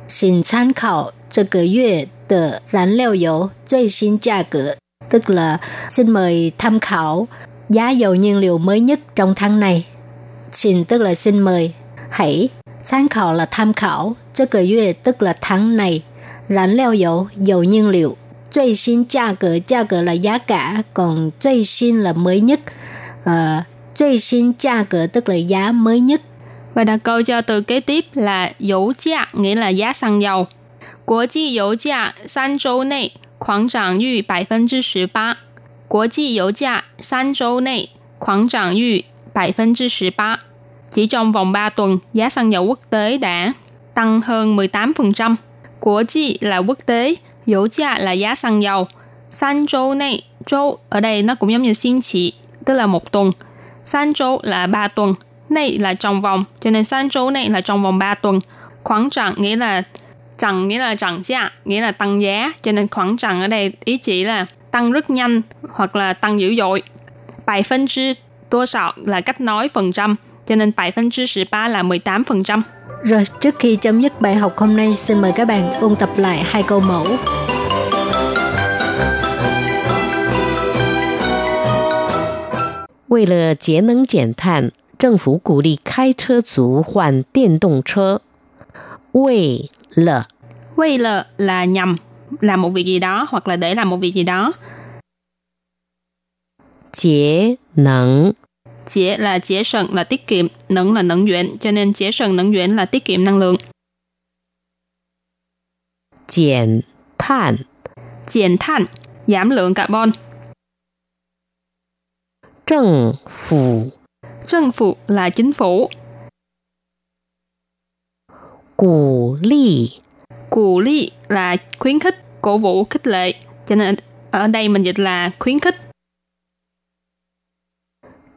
Speaker 3: 请参考这个月的燃料油最新价格。Tức là xin mời tham khảo giá dầu nhiên liệu mới nhất trong tháng này. Xin tức là xin mời. Hãy. Tham khảo là tham khảo. 这个月 tức là tháng này. Rán leo dầu, dầu nhiên liệu. 最新价格, giá格là giá cả, còn 最新 là mới nhất. Uh, 最新价格 tức là giá mới nhất.
Speaker 6: và đặt câu cho từ kế tiếp là dầu giá, nghĩa là giá xăng dầu. Quốc tế dầu giá, 3 châu nay, khoảng trạng yu 18%. Quốc tế dầu giá, 3 châu nay, khoảng trạng yu 18%. Chỉ trong vòng 3 tuần, giá xăng dầu quốc tế đã tăng hơn 18%. Quốc tế là quốc tế, dầu giá là giá xăng dầu. San châu này, châu ở đây nó cũng giống như xin chỉ, tức là một tuần. San châu là 3 tuần, này là trong vòng, cho nên san châu này là trong vòng 3 tuần. Khoảng trạng nghĩa là Trần nghĩa là trần giá, nghĩa là tăng giá, cho nên khoảng trần ở đây ý chỉ là tăng rất nhanh hoặc là tăng dữ dội. Bài phân chứ多少 là cách nói phần trăm, cho nên bài phân chứ 18 là 18%.
Speaker 3: Rồi trước khi chấm dứt bài học hôm nay, xin mời các bạn ôn tập lại hai câu mẫu.
Speaker 7: 为了节能减碳， 政府鼓励开车族换电动车。为了
Speaker 6: Vì là là nhằm làm một việc gì đó hoặc là để làm một việc gì đó.
Speaker 7: 节能
Speaker 6: Chế là chế sần là tiết kiệm, nâng là nâng duyện, cho nên chế sần nâng duyện là tiết kiệm năng lượng.
Speaker 7: 减碳
Speaker 6: Giảm than, giảm lượng carbon.
Speaker 7: 政府
Speaker 6: Chính phủ là chính phủ.
Speaker 7: Cổ lý
Speaker 6: Cổ lý là khuyến khích, cổ vũ, khích lệ. Cho nên ở đây mình dịch là khuyến khích.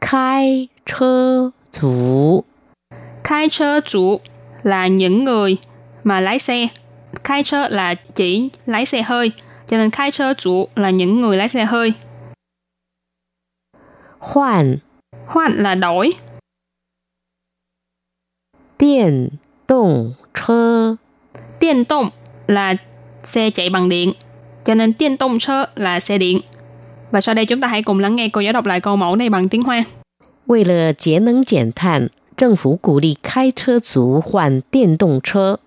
Speaker 7: Khai chơ chủ
Speaker 6: Khai chơ chủ là những người mà lái xe. Khai chơ là chỉ lái xe hơi. Cho nên khai chơ chủ là những người lái xe hơi.
Speaker 7: Hoàn
Speaker 6: Hoan là đổi.
Speaker 7: 电动车
Speaker 6: Điện động là xe chạy bằng điện. Cho nên điện động chơ là xe điện. Và sau đây chúng ta hãy cùng lắng nghe cô giáo đọc lại câu mẫu này bằng tiếng Hoa.
Speaker 7: 为了节能减碳，政府鼓励开车族换电动车。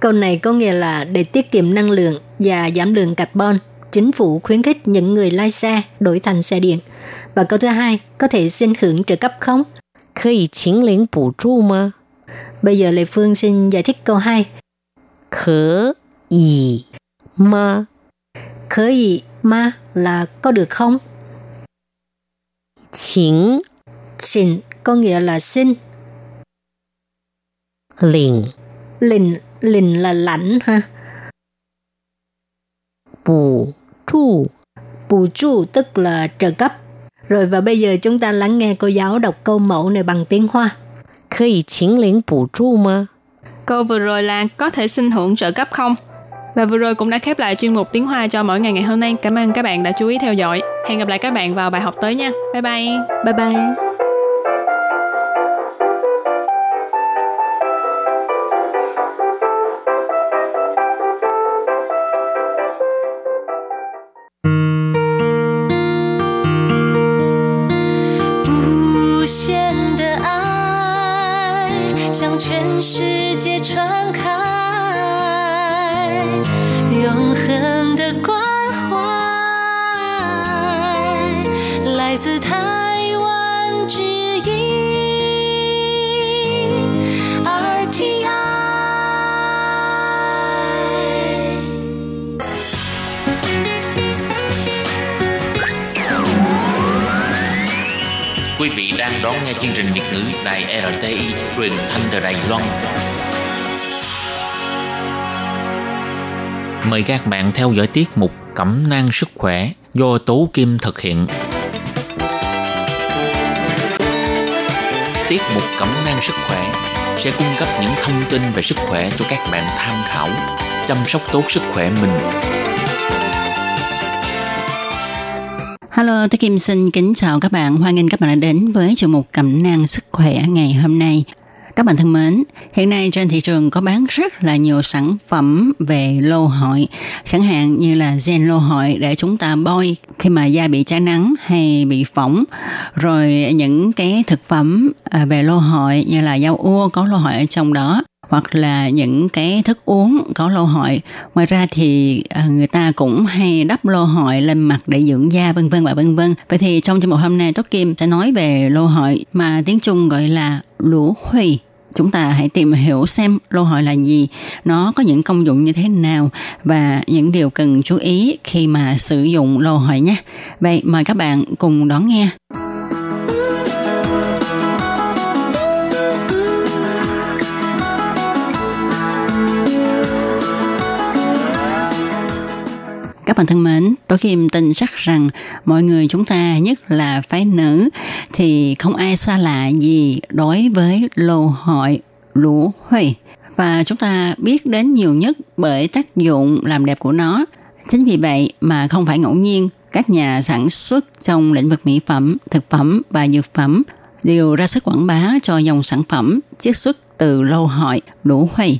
Speaker 3: Câu này có nghĩa là để tiết kiệm năng lượng và giảm lượng carbon, chính phủ khuyến khích những người lái xe đổi thành xe điện. Và câu thứ hai, có thể xin hưởng trợ cấp không?
Speaker 7: Có thể chính lĩnh bù trụ mà?
Speaker 3: Bây giờ Lê Phương xin giải thích câu hai
Speaker 7: có ý ma
Speaker 3: Khở ý ma là có được không?
Speaker 7: Chính
Speaker 3: Xin có nghĩa là xin.
Speaker 7: Lĩnh
Speaker 3: Lĩnh, lĩnh là lãnh ha.
Speaker 7: Bù trụ.
Speaker 3: Bù trụ tức là trợ cấp. Rồi và bây giờ chúng ta lắng nghe cô giáo đọc câu mẫu này bằng tiếng Hoa.
Speaker 7: Có thể chính bù trụ mà?
Speaker 6: Câu vừa rồi là có thể xin hưởng trợ cấp không? Và vừa rồi cũng đã khép lại chuyên mục tiếng Hoa cho mỗi ngày ngày hôm nay. Cảm ơn các bạn đã chú ý theo dõi. Hẹn gặp lại các bạn vào bài học tới nha. Bye bye.
Speaker 3: Bye bye.
Speaker 5: Loan. Mời các bạn theo dõi tiết mục Cẩm nang sức khỏe do Tố Kim thực hiện. Tiết mục Cẩm nang sức khỏe sẽ cung cấp những thông tin về sức khỏe cho các bạn tham khảo, chăm sóc tốt sức khỏe mình.
Speaker 4: Hello, tôi Kim xin kính chào các bạn. Hoan nghênh các bạn đã đến với chuyên mục cẩm nang sức khỏe ngày hôm nay. Các bạn thân mến, hiện nay trên thị trường có bán rất là nhiều sản phẩm về lô hội, chẳng hạn như là gen lô hội để chúng ta bôi khi mà da bị cháy nắng hay bị phỏng, rồi những cái thực phẩm à, về lô hội như là rau ua có lô hội ở trong đó hoặc là những cái thức uống có lô hội. Ngoài ra thì à, người ta cũng hay đắp lô hội lên mặt để dưỡng da vân vân và vân vân. Vậy thì trong chương mục hôm nay Tốt Kim sẽ nói về lô hội mà tiếng Trung gọi là lũ huy. Chúng ta hãy tìm hiểu xem lô hội là gì, nó có những công dụng như thế nào và những điều cần chú ý khi mà sử dụng lô hội nhé. Vậy mời các bạn cùng đón nghe. Bạn thân mến, tôi Kim tin chắc rằng mọi người chúng ta, nhất là phái nữ, thì không ai xa lạ gì đối với lô hội lũ huy Và chúng ta biết đến nhiều nhất bởi tác dụng làm đẹp của nó. Chính vì vậy mà không phải ngẫu nhiên, các nhà sản xuất trong lĩnh vực mỹ phẩm, thực phẩm và dược phẩm đều ra sức quảng bá cho dòng sản phẩm chiết xuất từ lô hội lũ huy.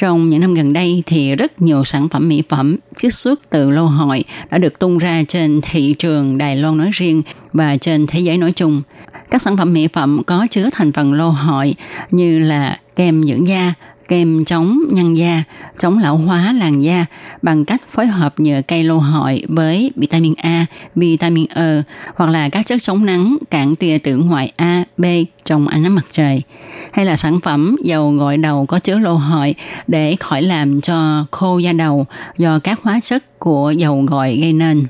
Speaker 4: Trong những năm gần đây thì rất nhiều sản phẩm mỹ phẩm chiết xuất từ lô hội đã được tung ra trên thị trường Đài Loan nói riêng và trên thế giới nói chung. Các sản phẩm mỹ phẩm có chứa thành phần lô hội như là kem dưỡng da, kem chống nhăn da, chống lão hóa làn da bằng cách phối hợp nhựa cây lô hội với vitamin A, vitamin E hoặc là các chất chống nắng cản tia tử ngoại A, B trong ánh nắng mặt trời. Hay là sản phẩm dầu gội đầu có chứa lô hội để khỏi làm cho khô da đầu do các hóa chất của dầu gội gây nên.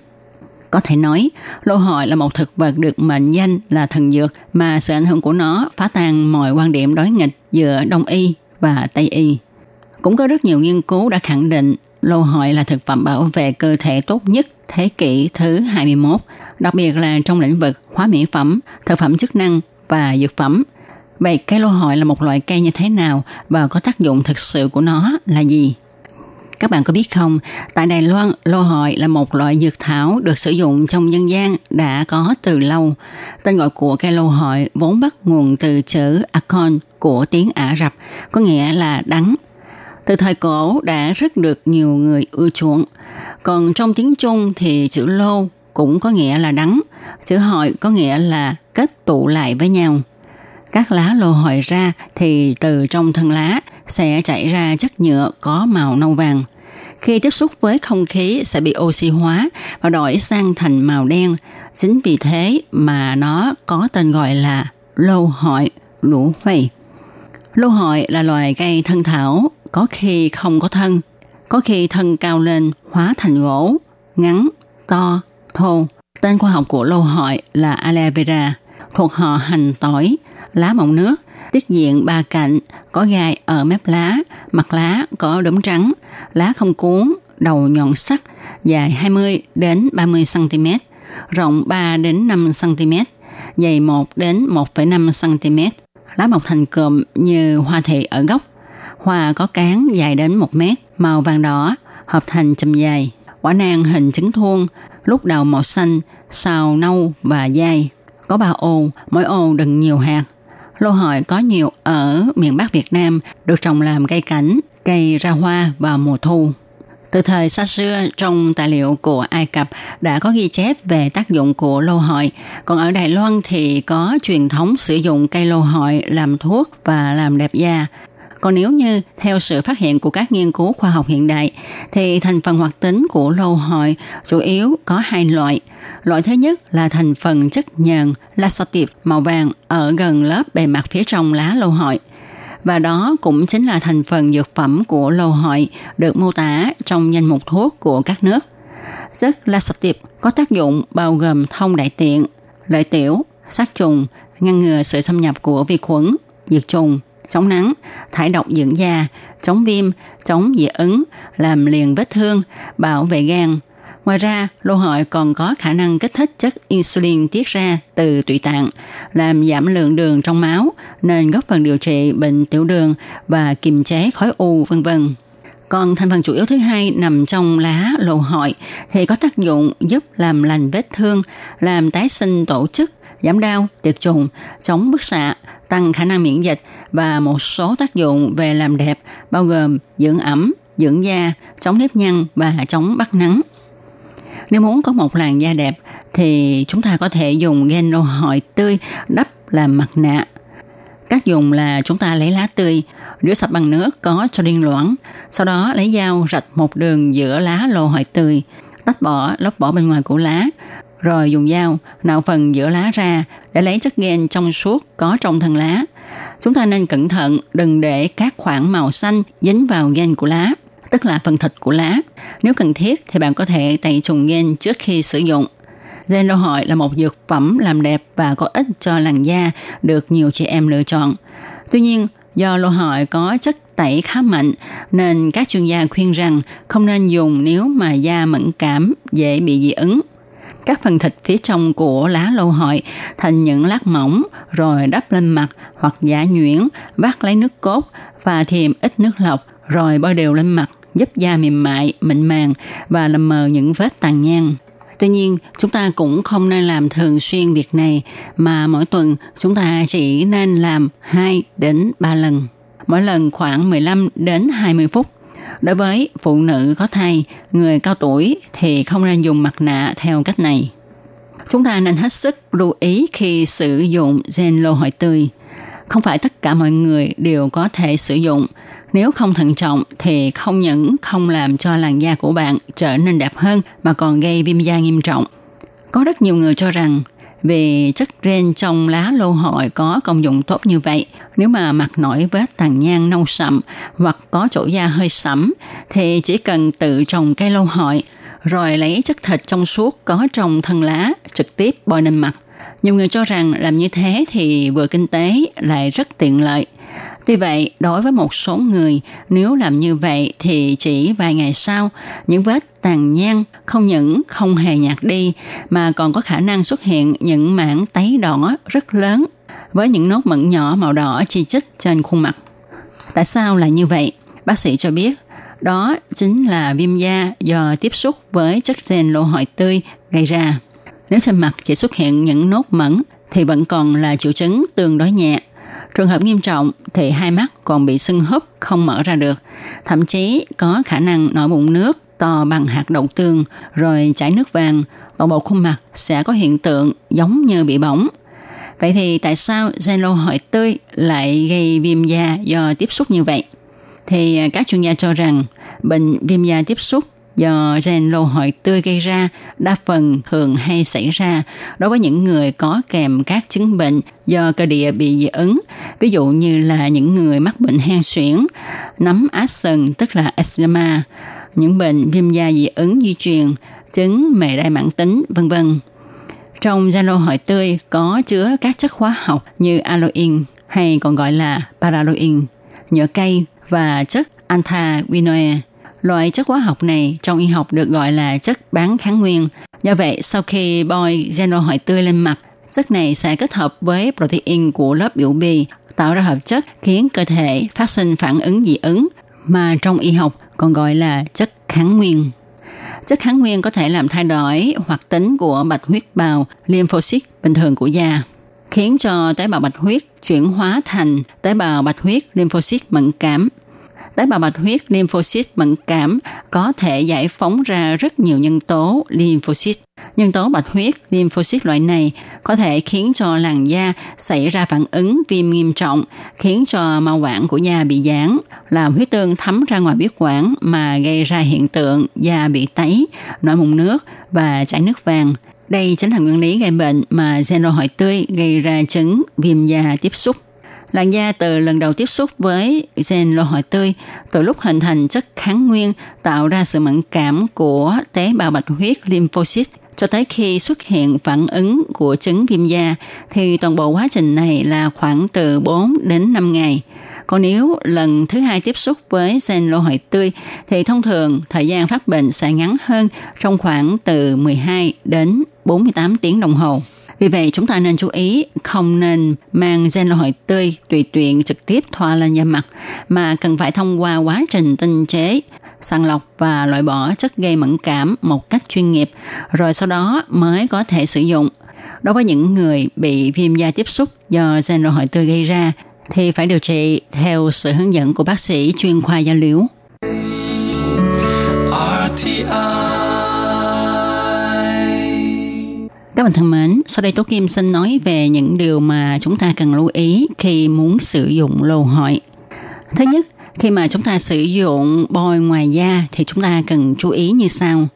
Speaker 4: Có thể nói, lô hội là một thực vật được mệnh danh là thần dược mà sự ảnh hưởng của nó phá tan mọi quan điểm đối nghịch giữa Đông y và Tây y. Cũng có rất nhiều nghiên cứu đã khẳng định lô hội là thực phẩm bảo vệ cơ thể tốt nhất thế kỷ thứ 21, đặc biệt là trong lĩnh vực hóa mỹ phẩm, thực phẩm chức năng và dược phẩm. Vậy cây lô hội là một loại cây như thế nào và có tác dụng thực sự của nó là gì? Các bạn có biết không, tại Đài Loan, lô hội là một loại dược thảo được sử dụng trong dân gian đã có từ lâu. Tên gọi của cây lô hội vốn bắt nguồn từ chữ Akon của tiếng Ả Rập, có nghĩa là đắng. Từ thời cổ đã rất được nhiều người ưa chuộng. Còn trong tiếng Trung thì chữ lô cũng có nghĩa là đắng, chữ hội có nghĩa là kết tụ lại với nhau. Các lá lô hội ra thì từ trong thân lá sẽ chảy ra chất nhựa có màu nâu vàng. Khi tiếp xúc với không khí sẽ bị oxy hóa và đổi sang thành màu đen. Chính vì thế mà nó có tên gọi là lô hội lũ vầy. Lô hội là loài cây thân thảo, có khi không có thân, có khi thân cao lên hóa thành gỗ, ngắn, to, thô. Tên khoa học của lô hội là aloe vera, thuộc họ hành tỏi, lá mọng nước, tiết diện ba cạnh, có gai ở mép lá, mặt lá có đốm trắng, lá không cuốn, đầu nhọn sắc, dài 20 đến 30 cm, rộng 3 đến 5 cm, dày 1 đến 1,5 cm. Lá mọc thành cụm như hoa thị ở gốc. Hoa có cán dài đến 1 mét, màu vàng đỏ, hợp thành chùm dài. Quả nang hình trứng thuôn, lúc đầu màu xanh, sau nâu và dai. Có ba ô, mỗi ô đựng nhiều hạt. Lô hội có nhiều ở miền Bắc Việt Nam, được trồng làm cây cảnh, cây ra hoa vào mùa thu. Từ thời xa xưa, trong tài liệu của Ai Cập đã có ghi chép về tác dụng của lô hội. Còn ở Đài Loan thì có truyền thống sử dụng cây lô hội làm thuốc và làm đẹp da. Còn nếu như theo sự phát hiện của các nghiên cứu khoa học hiện đại, thì thành phần hoạt tính của lô hội chủ yếu có hai loại. Loại thứ nhất là thành phần chất nhờn laxative màu vàng ở gần lớp bề mặt phía trong lá lô hội và đó cũng chính là thành phần dược phẩm của lô hội được mô tả trong danh mục thuốc của các nước. Chất laxative có tác dụng bao gồm thông đại tiện, lợi tiểu, sát trùng, ngăn ngừa sự xâm nhập của vi khuẩn, diệt trùng, chống nắng, thải độc dưỡng da, chống viêm, chống dị ứng, làm liền vết thương, bảo vệ gan. Ngoài ra, lô hội còn có khả năng kích thích chất insulin tiết ra từ tụy tạng, làm giảm lượng đường trong máu, nên góp phần điều trị bệnh tiểu đường và kiềm chế khói u, vân vân. Còn thành phần chủ yếu thứ hai nằm trong lá lô hội thì có tác dụng giúp làm lành vết thương, làm tái sinh tổ chức, giảm đau, tiệt trùng, chống bức xạ, tăng khả năng miễn dịch và một số tác dụng về làm đẹp bao gồm dưỡng ẩm, dưỡng da, chống nếp nhăn và chống bắt nắng. Nếu muốn có một làn da đẹp thì chúng ta có thể dùng gen lô hội tươi đắp làm mặt nạ. Cách dùng là chúng ta lấy lá tươi, rửa sạch bằng nước có cho liên loãng, sau đó lấy dao rạch một đường giữa lá lô hội tươi, tách bỏ lớp vỏ bên ngoài của lá, rồi dùng dao nạo phần giữa lá ra để lấy chất gen trong suốt có trong thân lá. Chúng ta nên cẩn thận đừng để các khoảng màu xanh dính vào gen của lá, tức là phần thịt của lá. Nếu cần thiết thì bạn có thể tẩy trùng gen trước khi sử dụng. Gen lô hội là một dược phẩm làm đẹp và có ích cho làn da được nhiều chị em lựa chọn. Tuy nhiên, do lô hội có chất tẩy khá mạnh nên các chuyên gia khuyên rằng không nên dùng nếu mà da mẫn cảm, dễ bị dị ứng các phần thịt phía trong của lá lô hội thành những lát mỏng rồi đắp lên mặt hoặc giả nhuyễn, vắt lấy nước cốt và thêm ít nước lọc rồi bôi đều lên mặt giúp da mềm mại, mịn màng và làm mờ những vết tàn nhang. Tuy nhiên, chúng ta cũng không nên làm thường xuyên việc này mà mỗi tuần chúng ta chỉ nên làm 2 đến 3 lần. Mỗi lần khoảng 15 đến 20 phút Đối với phụ nữ có thai, người cao tuổi thì không nên dùng mặt nạ theo cách này. Chúng ta nên hết sức lưu ý khi sử dụng gen lô hội tươi. Không phải tất cả mọi người đều có thể sử dụng. Nếu không thận trọng thì không những không làm cho làn da của bạn trở nên đẹp hơn mà còn gây viêm da nghiêm trọng. Có rất nhiều người cho rằng vì chất ren trong lá lô hội có công dụng tốt như vậy. Nếu mà mặt nổi vết tàn nhang nâu sậm hoặc có chỗ da hơi sẫm, thì chỉ cần tự trồng cây lô hội, rồi lấy chất thịt trong suốt có trong thân lá trực tiếp bôi lên mặt. Nhiều người cho rằng làm như thế thì vừa kinh tế lại rất tiện lợi. Tuy vậy, đối với một số người, nếu làm như vậy thì chỉ vài ngày sau, những vết tàn nhang không những không hề nhạt đi mà còn có khả năng xuất hiện những mảng tấy đỏ rất lớn với những nốt mẩn nhỏ màu đỏ chi chít trên khuôn mặt. Tại sao là như vậy? Bác sĩ cho biết, đó chính là viêm da do tiếp xúc với chất gen lô hội tươi gây ra. Nếu trên mặt chỉ xuất hiện những nốt mẩn thì vẫn còn là triệu chứng tương đối nhẹ. Trường hợp nghiêm trọng thì hai mắt còn bị sưng húp không mở ra được, thậm chí có khả năng nổi mụn nước to bằng hạt đậu tương rồi chảy nước vàng, toàn bộ khuôn mặt sẽ có hiện tượng giống như bị bỏng. Vậy thì tại sao gen lô hội tươi lại gây viêm da do tiếp xúc như vậy? Thì các chuyên gia cho rằng bệnh viêm da tiếp xúc do gen lô hội tươi gây ra đa phần thường hay xảy ra đối với những người có kèm các chứng bệnh do cơ địa bị dị ứng, ví dụ như là những người mắc bệnh hen suyễn, nấm át sừng tức là eczema, những bệnh viêm da dị ứng di truyền, chứng mề đai mãn tính, vân vân. Trong gen lô hội tươi có chứa các chất hóa học như aloin hay còn gọi là paraloin, nhựa cây và chất anthraquinoe Loại chất hóa học này trong y học được gọi là chất bán kháng nguyên. Do vậy, sau khi bôi xenol tươi lên mặt, chất này sẽ kết hợp với protein của lớp biểu bì, tạo ra hợp chất khiến cơ thể phát sinh phản ứng dị ứng mà trong y học còn gọi là chất kháng nguyên. Chất kháng nguyên có thể làm thay đổi hoạt tính của bạch huyết bào lymphocyte bình thường của da, khiến cho tế bào bạch huyết chuyển hóa thành tế bào bạch huyết lymphocyte mẫn cảm – tế bào bạch huyết lymphocyte mẫn cảm có thể giải phóng ra rất nhiều nhân tố lymphocyte. Nhân tố bạch huyết lymphocyte loại này có thể khiến cho làn da xảy ra phản ứng viêm nghiêm trọng, khiến cho mao quản của da bị giãn, làm huyết tương thấm ra ngoài huyết quản mà gây ra hiện tượng da bị tấy, nổi mụn nước và chảy nước vàng. Đây chính là nguyên lý gây bệnh mà xenol tươi gây ra chứng viêm da tiếp xúc. Làn da từ lần đầu tiếp xúc với gen lô hội tươi, từ lúc hình thành chất kháng nguyên tạo ra sự mẫn cảm của tế bào bạch huyết lymphocyte cho tới khi xuất hiện phản ứng của chứng viêm da thì toàn bộ quá trình này là khoảng từ 4 đến 5 ngày. Còn nếu lần thứ hai tiếp xúc với gen lô hội tươi thì thông thường thời gian phát bệnh sẽ ngắn hơn trong khoảng từ 12 đến 48 tiếng đồng hồ. Vì vậy chúng ta nên chú ý không nên mang gen hội tươi tùy tiện trực tiếp thoa lên da mặt mà cần phải thông qua quá trình tinh chế sàng lọc và loại bỏ chất gây mẫn cảm một cách chuyên nghiệp, rồi sau đó mới có thể sử dụng. Đối với những người bị viêm da tiếp xúc do gen hội tươi gây ra, thì phải điều trị theo sự hướng dẫn của bác sĩ chuyên khoa da liễu. Các bạn thân mến, sau đây Tố Kim xin nói về những điều mà chúng ta cần lưu ý khi muốn sử dụng lô hội. Thứ nhất, khi mà chúng ta sử dụng bôi ngoài da thì chúng ta cần chú ý như sau.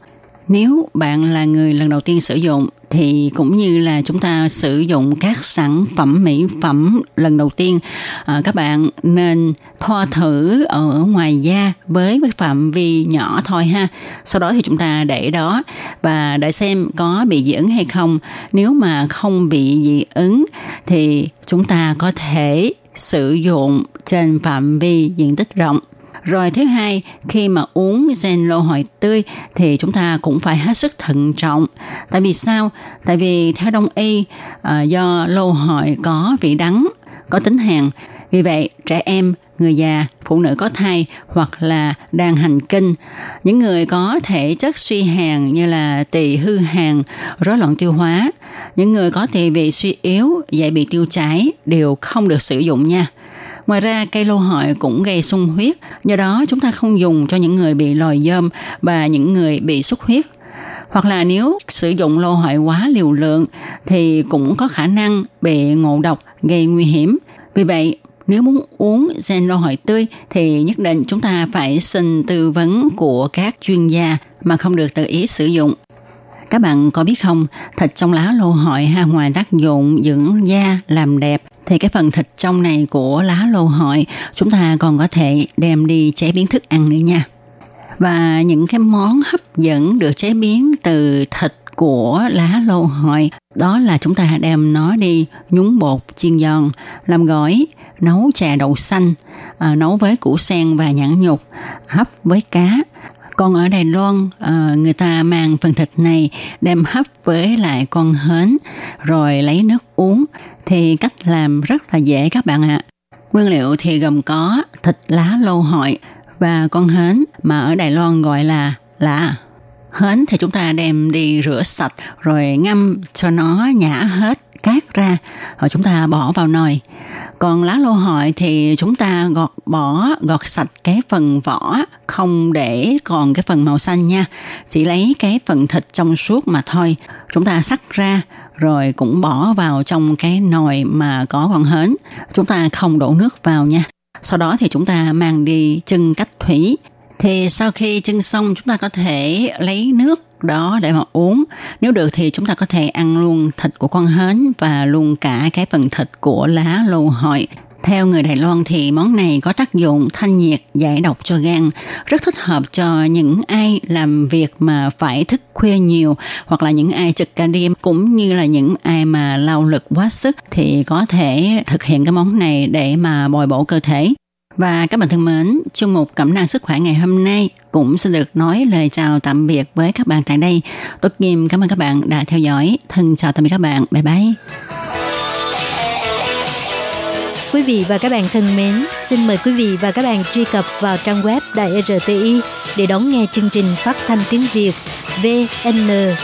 Speaker 4: Nếu bạn là người lần đầu tiên sử dụng thì cũng như là chúng ta sử dụng các sản phẩm mỹ phẩm lần đầu tiên à, các bạn nên thoa thử ở ngoài da với cái phạm vi nhỏ thôi ha. Sau đó thì chúng ta để đó và để xem có bị dị ứng hay không. Nếu mà không bị dị ứng thì chúng ta có thể sử dụng trên phạm vi diện tích rộng rồi thứ hai, khi mà uống sen lô hồi tươi thì chúng ta cũng phải hết sức thận trọng. Tại vì sao? Tại vì theo đông y, à, do lô hồi có vị đắng, có tính hàn. Vì vậy, trẻ em, người già, phụ nữ có thai hoặc là đang hành kinh, những người có thể chất suy hàn như là tỳ hư hàn, rối loạn tiêu hóa, những người có tỳ vị suy yếu, dễ bị tiêu chảy đều không được sử dụng nha. Ngoài ra, cây lô hội cũng gây sung huyết, do đó chúng ta không dùng cho những người bị lòi dơm và những người bị xuất huyết. Hoặc là nếu sử dụng lô hội quá liều lượng thì cũng có khả năng bị ngộ độc gây nguy hiểm. Vì vậy, nếu muốn uống gen lô hội tươi thì nhất định chúng ta phải xin tư vấn của các chuyên gia mà không được tự ý sử dụng. Các bạn có biết không, thịt trong lá lô hội ha ngoài tác dụng dưỡng da, làm đẹp thì cái phần thịt trong này của lá lô hội chúng ta còn có thể đem đi chế biến thức ăn nữa nha. Và những cái món hấp dẫn được chế biến từ thịt của lá lô hội đó là chúng ta đem nó đi nhúng bột chiên giòn làm gỏi nấu chè đậu xanh à, nấu với củ sen và nhãn nhục hấp với cá còn ở Đài Loan, ờ, người ta mang phần thịt này đem hấp với lại con hến rồi lấy nước uống. Thì cách làm rất là dễ các bạn ạ. À. Nguyên liệu thì gồm có thịt lá lâu hội và con hến mà ở Đài Loan gọi là lá. Hến thì chúng ta đem đi rửa sạch rồi ngâm cho nó nhả hết cát ra rồi chúng ta bỏ vào nồi. Còn lá lô hội thì chúng ta gọt, bỏ, gọt sạch cái phần vỏ, không để còn cái phần màu xanh nha. Chỉ lấy cái phần thịt trong suốt mà thôi. Chúng ta sắc ra, rồi cũng bỏ vào trong cái nồi mà có con hến. Chúng ta không đổ nước vào nha. Sau đó thì chúng ta mang đi chân cách thủy. Thì sau khi chân xong, chúng ta có thể lấy nước đó để mà uống nếu được thì chúng ta có thể ăn luôn thịt của con hến và luôn cả cái phần thịt của lá lô hội theo người Đài Loan thì món này có tác dụng thanh nhiệt, giải độc cho gan, rất thích hợp cho những ai làm việc mà phải thức khuya nhiều hoặc là những ai trực ca đêm cũng như là những ai mà lao lực quá sức thì có thể thực hiện cái món này để mà bồi bổ cơ thể. Và các bạn thân mến, chương mục Cẩm nang sức khỏe ngày hôm nay cũng xin được nói lời chào tạm biệt với các bạn tại đây. Tốt Kim cảm ơn các bạn đã theo dõi. Thân chào tạm biệt các bạn. Bye bye.
Speaker 3: quý vị và các bạn thân mến, xin mời quý vị và các bạn truy cập vào trang web Đài RTI để đón nghe chương trình phát thanh tiếng Việt vn.rti.org.tvk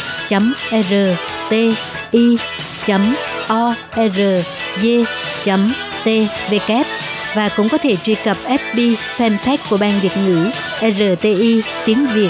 Speaker 3: và cũng có thể truy cập FB fanpage của Ban Việt ngữ RTI tiếng Việt.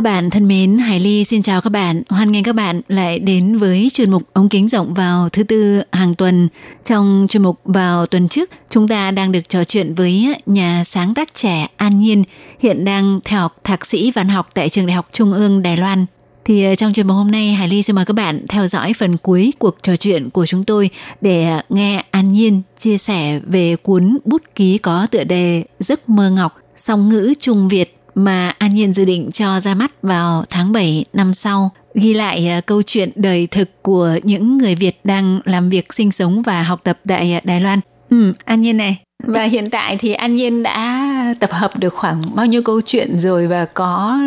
Speaker 8: Các bạn thân mến, Hải Ly xin chào các bạn. Hoan nghênh các bạn lại đến với chuyên mục ống kính rộng vào thứ tư hàng tuần. Trong chuyên mục vào tuần trước, chúng ta đang được trò chuyện với nhà sáng tác trẻ An Nhiên, hiện đang theo học thạc sĩ văn học tại trường Đại học Trung ương Đài Loan. Thì ờ, trong chuyên mục hôm nay, Hải Ly xin mời các bạn theo dõi phần cuối cuộc trò chuyện của chúng tôi để ờ, nghe An Nhiên chia sẻ về cuốn bút ký có tựa đề Giấc mơ ngọc, song ngữ Trung Việt mà An Nhiên dự định cho ra mắt vào tháng 7 năm sau, ghi lại à, câu chuyện đời thực của những người Việt đang làm việc sinh sống và học tập tại Đài Loan. Ừ, An Nhiên này. Và hiện tại thì An Nhiên đã tập hợp được khoảng bao nhiêu câu chuyện rồi và có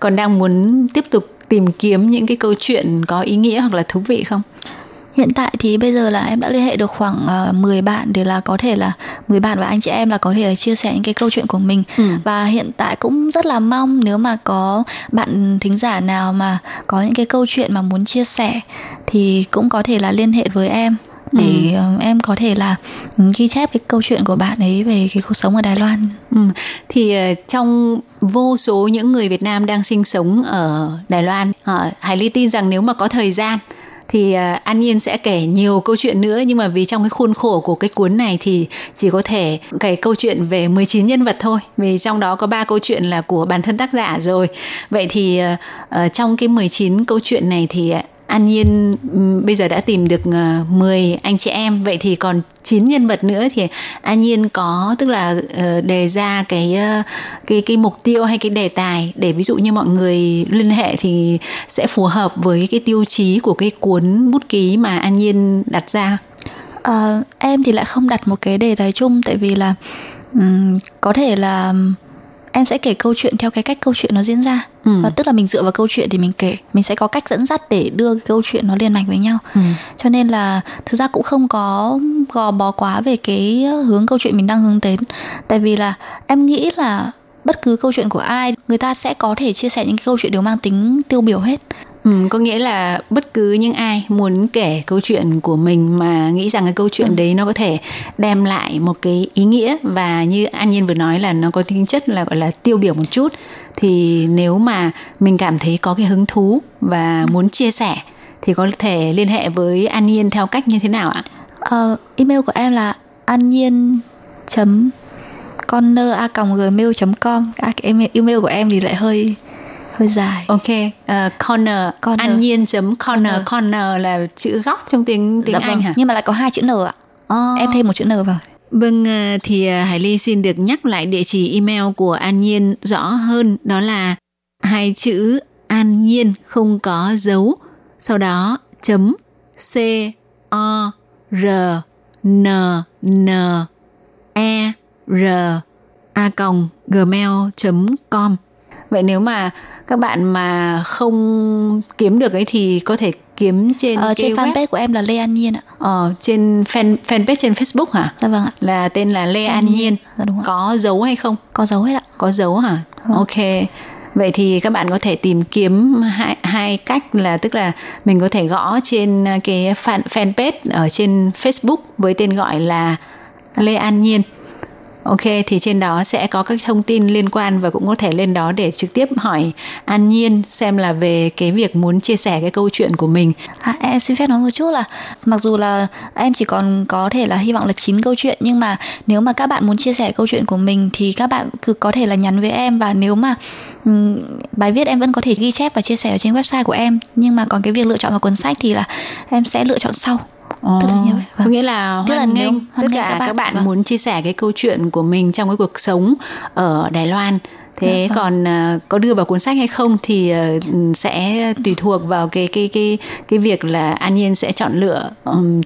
Speaker 8: còn đang muốn tiếp tục tìm kiếm những cái câu chuyện có ý nghĩa hoặc là thú vị không?
Speaker 9: Hiện tại thì bây giờ là em đã liên hệ được khoảng uh, ờ, 10 bạn để là có thể là 10 bạn và anh chị em là có thể là chia sẻ những cái câu chuyện của mình ừ. và hiện tại cũng rất là mong nếu mà có bạn thính giả nào mà có những cái câu chuyện mà muốn chia sẻ thì cũng có thể là liên hệ với em để ừ. em có thể là ghi chép cái câu chuyện của bạn ấy về cái cuộc sống ở Đài Loan.
Speaker 8: Ừ. Thì uh, trong vô số những người Việt Nam đang sinh sống ở Đài Loan, Hải Ly tin rằng nếu mà có thời gian thì à, An Nhiên sẽ kể nhiều câu chuyện nữa nhưng mà vì trong cái khuôn khổ của cái cuốn này thì chỉ có thể kể câu chuyện về 19 nhân vật thôi. Vì trong đó có ba câu chuyện là của bản thân tác giả rồi. Vậy thì uh, trong cái 19 câu chuyện này thì An Nhiên ừ, bây giờ đã tìm được ờ, 10 anh chị em vậy thì còn 9 nhân vật nữa thì An Nhiên có tức là ờ, đề ra cái ờ, cái cái mục tiêu hay cái đề tài để ví dụ như mọi người liên hệ thì sẽ phù hợp với cái tiêu chí của cái cuốn bút ký mà An Nhiên đặt ra.
Speaker 9: À, em thì lại không đặt một cái đề tài chung tại vì là um, có thể là em sẽ kể câu chuyện theo cái cách câu chuyện nó diễn ra ừ. và tức là mình dựa vào câu chuyện thì mình kể mình sẽ có cách dẫn dắt để đưa cái câu chuyện nó liên mạch với nhau ừ. cho nên là thực ra cũng không có gò bó quá về cái hướng câu chuyện mình đang hướng đến tại vì là em nghĩ là bất cứ câu chuyện của ai người ta sẽ có thể chia sẻ những cái câu chuyện đều mang tính tiêu biểu hết
Speaker 8: Ừ, có nghĩa là bất cứ những ai muốn kể câu chuyện của mình mà nghĩ rằng cái câu chuyện ừ. đấy nó có thể đem lại một cái ý nghĩa và như An Nhiên vừa nói là nó có tính chất là gọi là tiêu biểu một chút thì nếu mà mình cảm thấy có cái hứng thú và muốn chia sẻ thì có thể liên hệ với An Nhiên theo cách như thế nào ạ?
Speaker 9: Uh, email của em là an nhiên chấm conner a gmail com à, cái email của em thì lại hơi hơi dài
Speaker 8: ok uh, corner, corner. an nhiên chấm corner. corner corner là chữ góc trong tiếng tiếng dạ anh vâng. hả
Speaker 9: nhưng mà lại có hai chữ n ạ oh. em thêm một chữ n vào
Speaker 8: Vâng, ờ, thì ờ, Hải Ly xin được nhắc lại địa chỉ email của An Nhiên rõ hơn đó là hai chữ An Nhiên không có dấu, sau đó chấm C O R N N E R a gmail.com Vậy nếu mà các bạn mà không kiếm được ấy thì có thể kiếm trên
Speaker 9: ờ, trên fanpage web. của em là Lê An Nhiên ạ.
Speaker 8: Ờ, trên fan fanpage trên Facebook hả?
Speaker 9: Dạ vâng ạ.
Speaker 8: Là tên là Lê An, An Nhiên. Nhiên. Dạ đúng ạ. Có dấu hay không?
Speaker 9: Có dấu hết ạ.
Speaker 8: Có dấu hả? Vâng. Ok. vậy thì các bạn có thể tìm kiếm hai hai cách là tức là mình có thể gõ trên cái fan fanpage ở trên Facebook với tên gọi là Lê An Nhiên Ok thì trên đó sẽ có các thông tin liên quan và cũng có thể lên đó để trực tiếp hỏi An Nhiên xem là về cái việc muốn chia sẻ cái câu chuyện của mình.
Speaker 9: À, em xin phép nói một chút là mặc dù là em chỉ còn có thể là hy vọng là 9 câu chuyện nhưng mà nếu mà các bạn muốn chia sẻ câu chuyện của mình thì các bạn cứ có thể là nhắn với em và nếu mà um, bài viết em vẫn có thể ghi chép và chia sẻ ở trên website của em nhưng mà còn cái việc lựa chọn vào cuốn sách thì là em sẽ lựa chọn sau.
Speaker 8: Ồ, như vậy. Vâng. Có nghĩa là
Speaker 9: Tức là
Speaker 8: hoan nghênh tất cả
Speaker 9: các bạn.
Speaker 8: các bạn
Speaker 9: Vâng.
Speaker 8: muốn chia sẻ cái câu chuyện của mình trong cái cuộc sống ở Đài Loan. Thế
Speaker 9: Dạ, vâng.
Speaker 8: còn à, có đưa vào cuốn sách hay không thì à, sẽ tùy thuộc vào cái cái cái cái việc là An Nhiên sẽ chọn lựa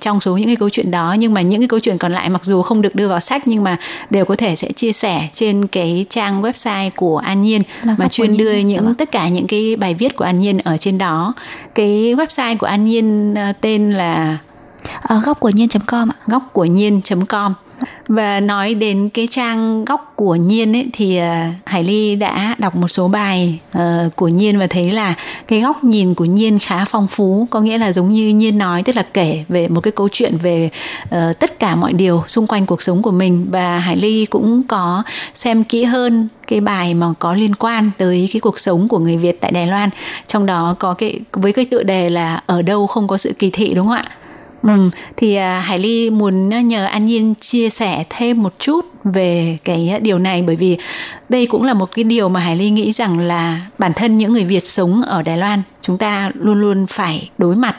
Speaker 8: trong số những cái câu chuyện đó nhưng mà những cái câu chuyện còn lại mặc dù không được đưa vào sách nhưng mà đều có thể sẽ chia sẻ trên cái trang website của An Nhiên
Speaker 9: Là
Speaker 8: mà chuyên
Speaker 9: Nhiên
Speaker 8: đưa.
Speaker 9: Dạ
Speaker 8: những
Speaker 9: vâng.
Speaker 8: tất cả những cái bài viết của An Nhiên ở trên đó. Cái website của An Nhiên à, tên là
Speaker 9: À, góc của nhiên.com ạ.
Speaker 8: góc của nhiên.com và nói đến cái trang góc của nhiên ấy thì ờ, Hải Ly đã đọc một số bài uh, của nhiên và thấy là cái góc nhìn của nhiên khá phong phú. Có nghĩa là giống như nhiên nói tức là kể về một cái câu chuyện về uh, tất cả mọi điều xung quanh cuộc sống của mình. Và Hải Ly cũng có xem kỹ hơn cái bài mà có liên quan tới cái cuộc sống của người Việt tại Đài Loan. Trong đó có cái với cái tựa đề là ở đâu không có sự kỳ thị đúng không ạ? Ừ, thì à, Hải Ly muốn à, nhờ An Nhiên chia sẻ thêm một chút về cái điều này bởi vì đây cũng là một cái điều mà Hải Ly nghĩ rằng là bản thân những người Việt sống ở Đài Loan chúng ta luôn luôn phải đối mặt.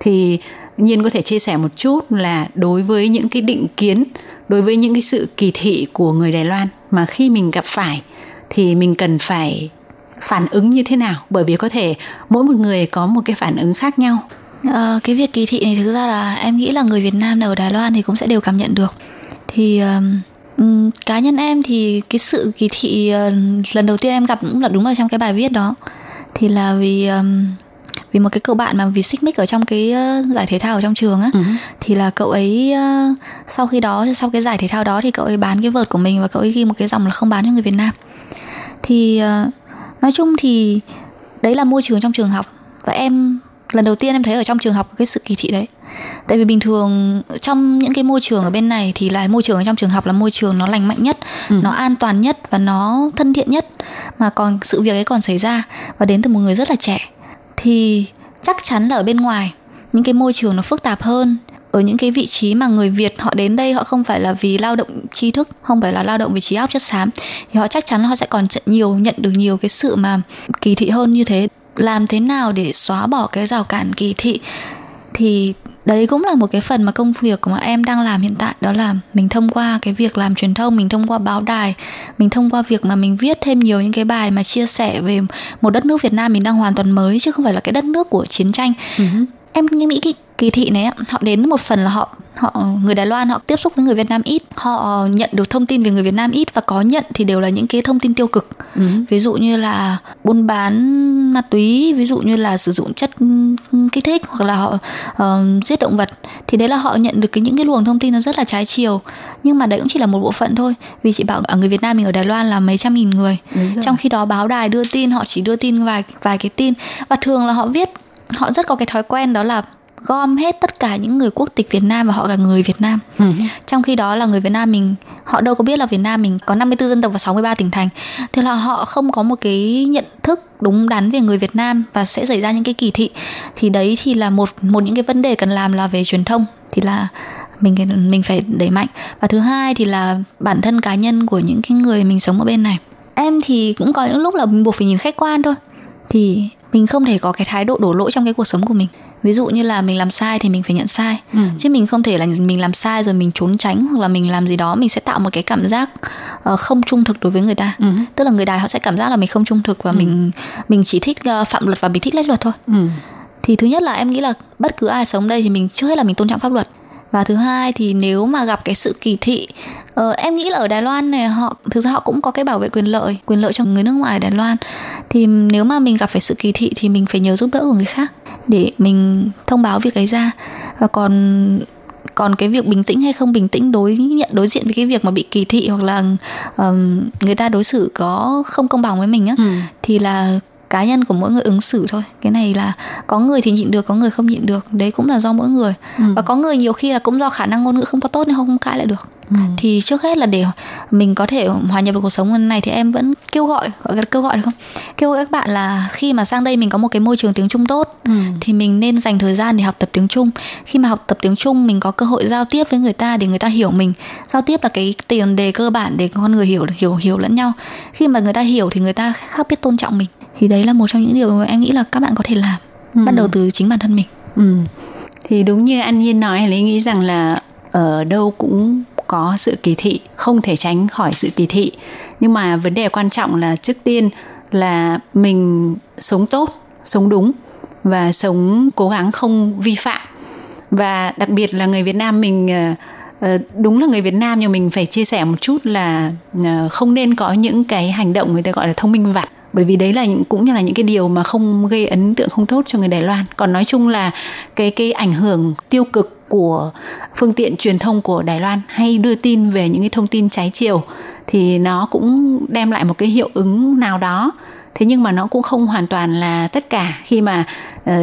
Speaker 8: Thì Nhiên có thể chia sẻ một chút là đối với những cái định kiến đối với những cái sự kỳ thị của người Đài Loan mà khi mình gặp phải thì mình cần phải phản ứng như thế nào? Bởi vì có thể mỗi một người có một cái phản ứng khác nhau.
Speaker 9: Ờ, cái việc kỳ thị này thực ra là em nghĩ là người Việt Nam ở Đài Loan thì cũng sẽ đều cảm nhận được. Thì ừm, cá nhân em thì cái sự kỳ thị ờ, lần đầu tiên em gặp cũng là đúng là trong cái bài viết đó. Thì là vì ừm, vì một cái cậu bạn mà vì xích mích ở trong cái ờ, giải thể thao ở trong trường á
Speaker 8: Ừ.
Speaker 9: thì là cậu ấy sau khi đó sau cái giải thể thao đó thì cậu ấy bán cái vợt của mình và cậu ấy ghi một cái dòng là không bán cho người Việt Nam thì nói chung thì đấy là môi trường trong trường học và em lần đầu tiên em thấy ở trong trường học có cái sự kỳ thị đấy. Tại vì bình thường trong những cái môi trường ở bên này thì là môi trường ở trong trường học là môi trường nó lành mạnh nhất
Speaker 8: Ừ.
Speaker 9: nó an toàn nhất và nó thân thiện nhất. Mà còn sự việc ấy còn xảy ra và đến từ một người rất là trẻ. Thì chắc chắn là ở bên ngoài những cái môi trường nó phức tạp hơn. Ở những cái vị trí mà người Việt họ đến đây họ không phải là vì lao động tri thức không phải là lao động vì trí óc chất xám thì họ chắc chắn họ sẽ còn nhiều nhận được nhiều cái sự mà kỳ thị hơn như thế làm thế nào để xóa bỏ cái rào cản kỳ thị? Thì đấy cũng là một cái phần mà công việc mà em đang làm hiện tại đó là mình thông qua cái việc làm truyền thông mình thông qua báo đài mình thông qua việc mà mình viết thêm nhiều những cái bài mà chia sẻ về một đất nước Việt Nam mình đang hoàn toàn mới chứ không phải là cái đất nước của chiến tranh. Em nghĩ cái kỳ thị này họ đến một phần là họ họ người Đài Loan họ tiếp xúc với người Việt Nam ít họ nhận được thông tin về người Việt Nam ít và có nhận thì đều là những cái thông tin tiêu cực. Ví dụ như là buôn bán ma túy ví dụ như là sử dụng chất kích thích hoặc là họ ờ, giết động vật thì đấy là họ nhận được cái những cái luồng thông tin nó rất là trái chiều. Nhưng mà đấy cũng chỉ là một bộ phận thôi vì chị bảo ở người Việt Nam mình ở Đài Loan là mấy trăm nghìn người. Trong khi đó báo đài đưa tin họ chỉ đưa tin vài vài cái tin. Và thường là họ viết họ rất có cái thói quen đó là gom hết tất cả những người quốc tịch Việt Nam và họ là người Việt Nam.
Speaker 8: Ừ.
Speaker 9: Trong khi đó là người Việt Nam mình họ đâu có biết là Việt Nam mình có 54 dân tộc và 63 tỉnh thành. Thế là họ không có một cái nhận thức đúng đắn về người Việt Nam và sẽ xảy ra những cái kỳ thị. Thì đấy thì là một một những cái vấn đề cần làm là về truyền thông thì là mình mình phải đẩy mạnh và thứ hai thì là bản thân cá nhân của những cái người mình sống ở bên này em thì cũng có những lúc là mình buộc phải nhìn khách quan thôi thì mình không thể có cái thái độ đổ lỗi trong cái cuộc sống của mình ví dụ như là mình làm sai thì mình phải nhận sai.
Speaker 8: Ừ.
Speaker 9: chứ mình không thể là mình làm sai rồi mình trốn tránh hoặc là mình làm gì đó mình sẽ tạo một cái cảm giác ờ, không trung thực đối với người ta.
Speaker 8: Ừ.
Speaker 9: tức là người đài họ sẽ cảm giác là mình không trung thực và mình mình chỉ thích ờ, phạm luật và mình thích lách luật thôi.
Speaker 8: Ừ.
Speaker 9: thì thứ nhất là em nghĩ là bất cứ ai sống đây thì mình trước hết là mình tôn trọng pháp luật. Và thứ hai thì nếu mà gặp cái sự kỳ thị ờ, em nghĩ là ở Đài Loan này họ thực ra họ cũng có cái bảo vệ quyền lợi quyền lợi cho người nước ngoài ở Đài Loan. Thì nếu mà mình gặp phải sự kỳ thị thì mình phải nhờ giúp đỡ của người khác để mình thông báo việc ấy ra. Và còn còn cái việc bình tĩnh hay không bình tĩnh đối nhận đối diện với cái việc mà bị kỳ thị hoặc là um, người ta đối xử có không công bằng với mình á ừ. thì là cá nhân của mỗi người ứng xử thôi. Cái này là có người thì nhịn được có người không nhịn được. Đấy cũng là do mỗi người. Ừ. và có người nhiều khi là cũng do khả năng ngôn ngữ không có tốt nên không, không cãi lại được ừ. thì trước hết là để mình có thể hòa nhập vào cuộc sống này thì em vẫn kêu gọi gọi là kêu gọi được không kêu gọi các bạn là khi mà sang đây mình có một cái môi trường tiếng trung tốt ừ. thì mình nên dành thời gian để học tập tiếng trung khi mà học tập tiếng trung mình có cơ hội giao tiếp với người ta để người ta hiểu mình giao tiếp là cái tiền đề cơ bản để con người hiểu hiểu hiểu lẫn nhau khi mà người ta hiểu thì người ta khác biết tôn trọng mình thì đấy là một trong những điều mà em nghĩ là các bạn có thể làm ừ. bắt đầu từ chính bản thân mình
Speaker 8: ừ. thì đúng như anh nhiên nói lý nghĩ rằng là ở đâu cũng có sự kỳ thị, không thể tránh khỏi sự kỳ thị. Nhưng mà vấn đề quan trọng là trước tiên là mình sống tốt, sống đúng và sống cố gắng không vi phạm. Và đặc biệt là người Việt Nam mình ờ, ờ, đúng là người Việt Nam, nhưng mình phải chia sẻ một chút là ờ, không nên có những cái hành động người ta gọi là thông minh vặt bởi vì đấy là những, cũng như là những cái điều mà không gây ấn tượng, không tốt cho người Đài Loan. Còn nói chung là cái cái ảnh hưởng tiêu cực của phương tiện truyền thông của Đài Loan hay đưa tin về những cái thông tin trái chiều thì nó cũng đem lại một cái hiệu ứng nào đó. Thế nhưng mà nó cũng không hoàn toàn là tất cả. Khi mà ờ,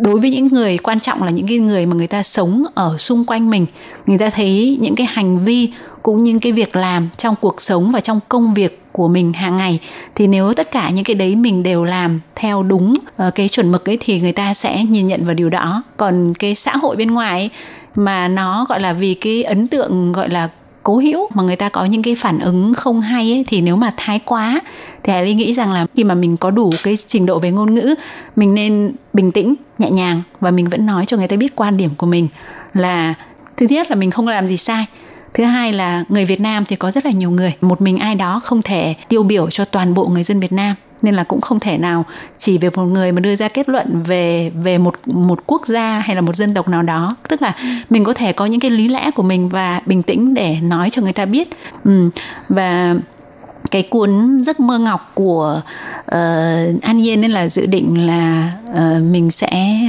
Speaker 8: đối với những người, quan trọng là những cái người mà người ta sống ở xung quanh mình, người ta thấy những cái hành vi cũng như cái việc làm trong cuộc sống và trong công việc của mình hàng ngày thì nếu tất cả những cái đấy mình đều làm theo đúng ờ, cái chuẩn mực ấy thì người ta sẽ nhìn nhận vào điều đó. Còn cái xã hội bên ngoài ấy, mà nó gọi là vì cái ấn tượng gọi là cố hữu mà người ta có những cái phản ứng không hay ấy, thì nếu mà thái quá thì Hải Ly nghĩ rằng là khi mà mình có đủ cái trình độ về ngôn ngữ mình nên bình tĩnh nhẹ nhàng và mình vẫn nói cho người ta biết quan điểm của mình là thứ nhất là mình không làm gì sai thứ hai là người Việt Nam thì có rất là nhiều người. Một mình ai đó không thể tiêu biểu cho toàn bộ người dân Việt Nam. Nên là cũng không thể nào chỉ về một người mà đưa ra kết luận về về một một quốc gia hay là một dân tộc nào đó. Tức là mình có thể có những cái lý lẽ của mình và bình tĩnh để nói cho người ta biết. Ừ. và cái cuốn giấc mơ ngọc của uh, An Nhiên nên là dự định là uh, mình sẽ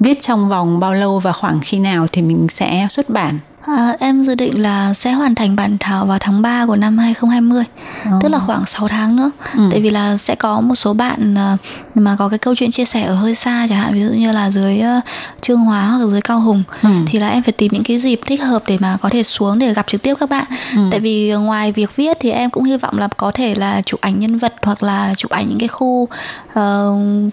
Speaker 8: viết trong vòng bao lâu và khoảng khi nào thì mình sẽ xuất bản.
Speaker 9: À, em dự định là sẽ hoàn thành bản thảo vào tháng 3 của năm 2020 oh. Tức là khoảng 6 tháng nữa ừ. Tại vì là sẽ có một số bạn uh, mà có cái câu chuyện chia sẻ ở hơi xa Chẳng hạn ví dụ như là dưới uh, Trương Hóa hoặc dưới Cao Hùng ừ. Thì là em phải tìm những cái dịp thích hợp để mà có thể xuống để gặp trực tiếp các bạn ừ. Tại vì ngoài việc viết thì em cũng hy vọng là có thể là chụp ảnh nhân vật Hoặc là chụp ảnh những cái khu uh,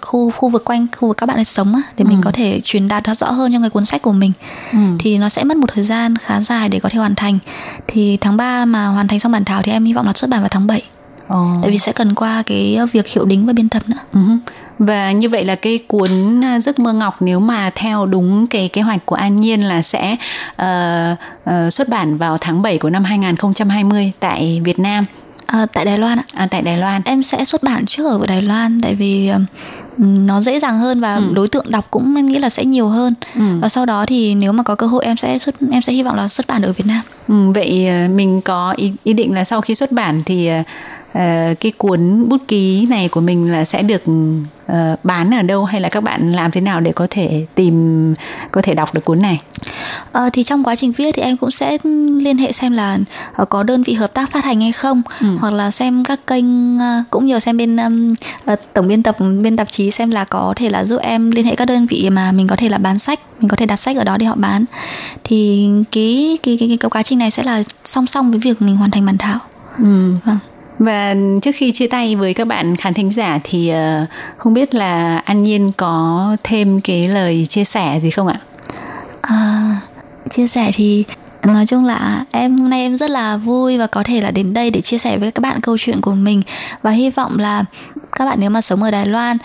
Speaker 9: khu khu vực quanh khu vực các bạn ấy sống á, Để ừ. mình có thể truyền đạt nó rõ hơn cho cái cuốn sách của mình ừ. Thì nó sẽ mất một thời gian khá dài để có thể hoàn thành thì tháng 3 mà hoàn thành xong bản thảo thì em hy vọng là xuất bản vào tháng 7 oh. tại vì sẽ cần qua cái việc hiệu đính và biên tập nữa
Speaker 8: uh-huh. Và như vậy là cái cuốn à, Giấc mơ ngọc nếu mà theo đúng cái kế hoạch của An Nhiên là sẽ uh, uh, xuất bản vào tháng 7 của năm 2020 tại Việt Nam.
Speaker 9: À, tại Đài Loan ạ.
Speaker 8: À, tại Đài Loan.
Speaker 9: Em sẽ xuất bản trước ở Đài Loan tại vì nó dễ dàng hơn và ừ. đối tượng đọc cũng em nghĩ là sẽ nhiều hơn. Ừ. Và sau đó thì nếu mà có cơ hội em sẽ xuất em sẽ hy vọng là xuất bản ở Việt Nam.
Speaker 8: Ừ, vậy ờ, mình có ý, ý định là sau khi xuất bản thì uh, cái cuốn bút ký này của mình là sẽ được uh, bán ở đâu hay là các bạn làm thế nào để có thể tìm có thể đọc được cuốn này?
Speaker 9: Uh, thì trong quá trình viết thì em cũng sẽ liên hệ xem là uh, có đơn vị hợp tác phát hành hay không, ừ. hoặc là xem các kênh uh, cũng nhờ xem bên um, uh, tổng biên tập bên tạp chí xem là có thể là giúp em liên hệ các đơn vị mà mình có thể là bán sách, mình có thể đặt sách ở đó để họ bán. Thì cái cái cái, cái, cái quá trình này sẽ là song song với việc mình hoàn thành bản thảo.
Speaker 8: Ừ. Vâng. Và trước khi chia tay với các bạn khán thính giả thì ờ, không biết là An Nhiên có thêm cái lời chia sẻ gì không ạ?
Speaker 9: À, chia sẻ thì nói chung là em hôm nay em rất là vui và có thể là đến đây để chia sẻ với các bạn câu chuyện của mình. Và hy vọng là các bạn nếu mà sống ở Đài Loan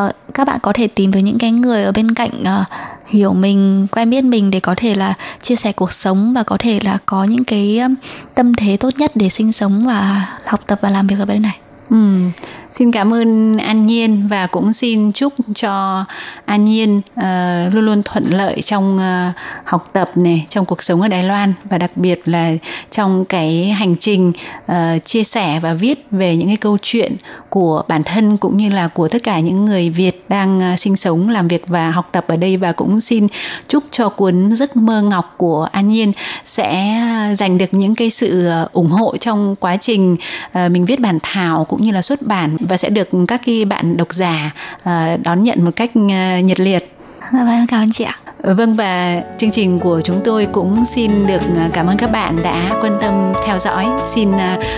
Speaker 9: uh, các bạn có thể tìm được những cái người ở bên cạnh uh, hiểu mình quen biết mình để có thể là chia sẻ cuộc sống và có thể là có những cái um, tâm thế tốt nhất để sinh sống và học tập và làm việc ở bên này.
Speaker 8: Ừ. Xin cảm ơn An Nhiên và cũng xin chúc cho An Nhiên uh, luôn luôn thuận lợi trong uh, học tập này, trong cuộc sống ở Đài Loan và đặc biệt là trong cái hành trình uh, chia sẻ và viết về những cái câu chuyện của bản thân cũng như là của tất cả những người Việt đang uh, sinh sống, làm việc và học tập ở đây. Và cũng xin chúc cho cuốn Giấc mơ ngọc của An Nhiên sẽ giành được những cái sự ủng hộ trong quá trình uh, mình viết bản thảo cũng như là xuất bản và sẽ được các cái bạn độc giả uh, đón nhận một cách uh, nhiệt liệt.
Speaker 9: Dạ vâng, cảm ơn chị ạ.
Speaker 8: Vâng và chương trình của chúng tôi cũng xin được cảm ơn các bạn đã quan tâm theo dõi. Xin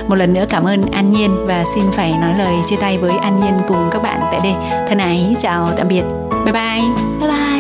Speaker 8: một lần nữa cảm ơn An Nhiên và xin phải nói lời chia tay với An Nhiên cùng các bạn tại đây. Thân ái chào tạm biệt. Bye bye.
Speaker 9: Bye bye.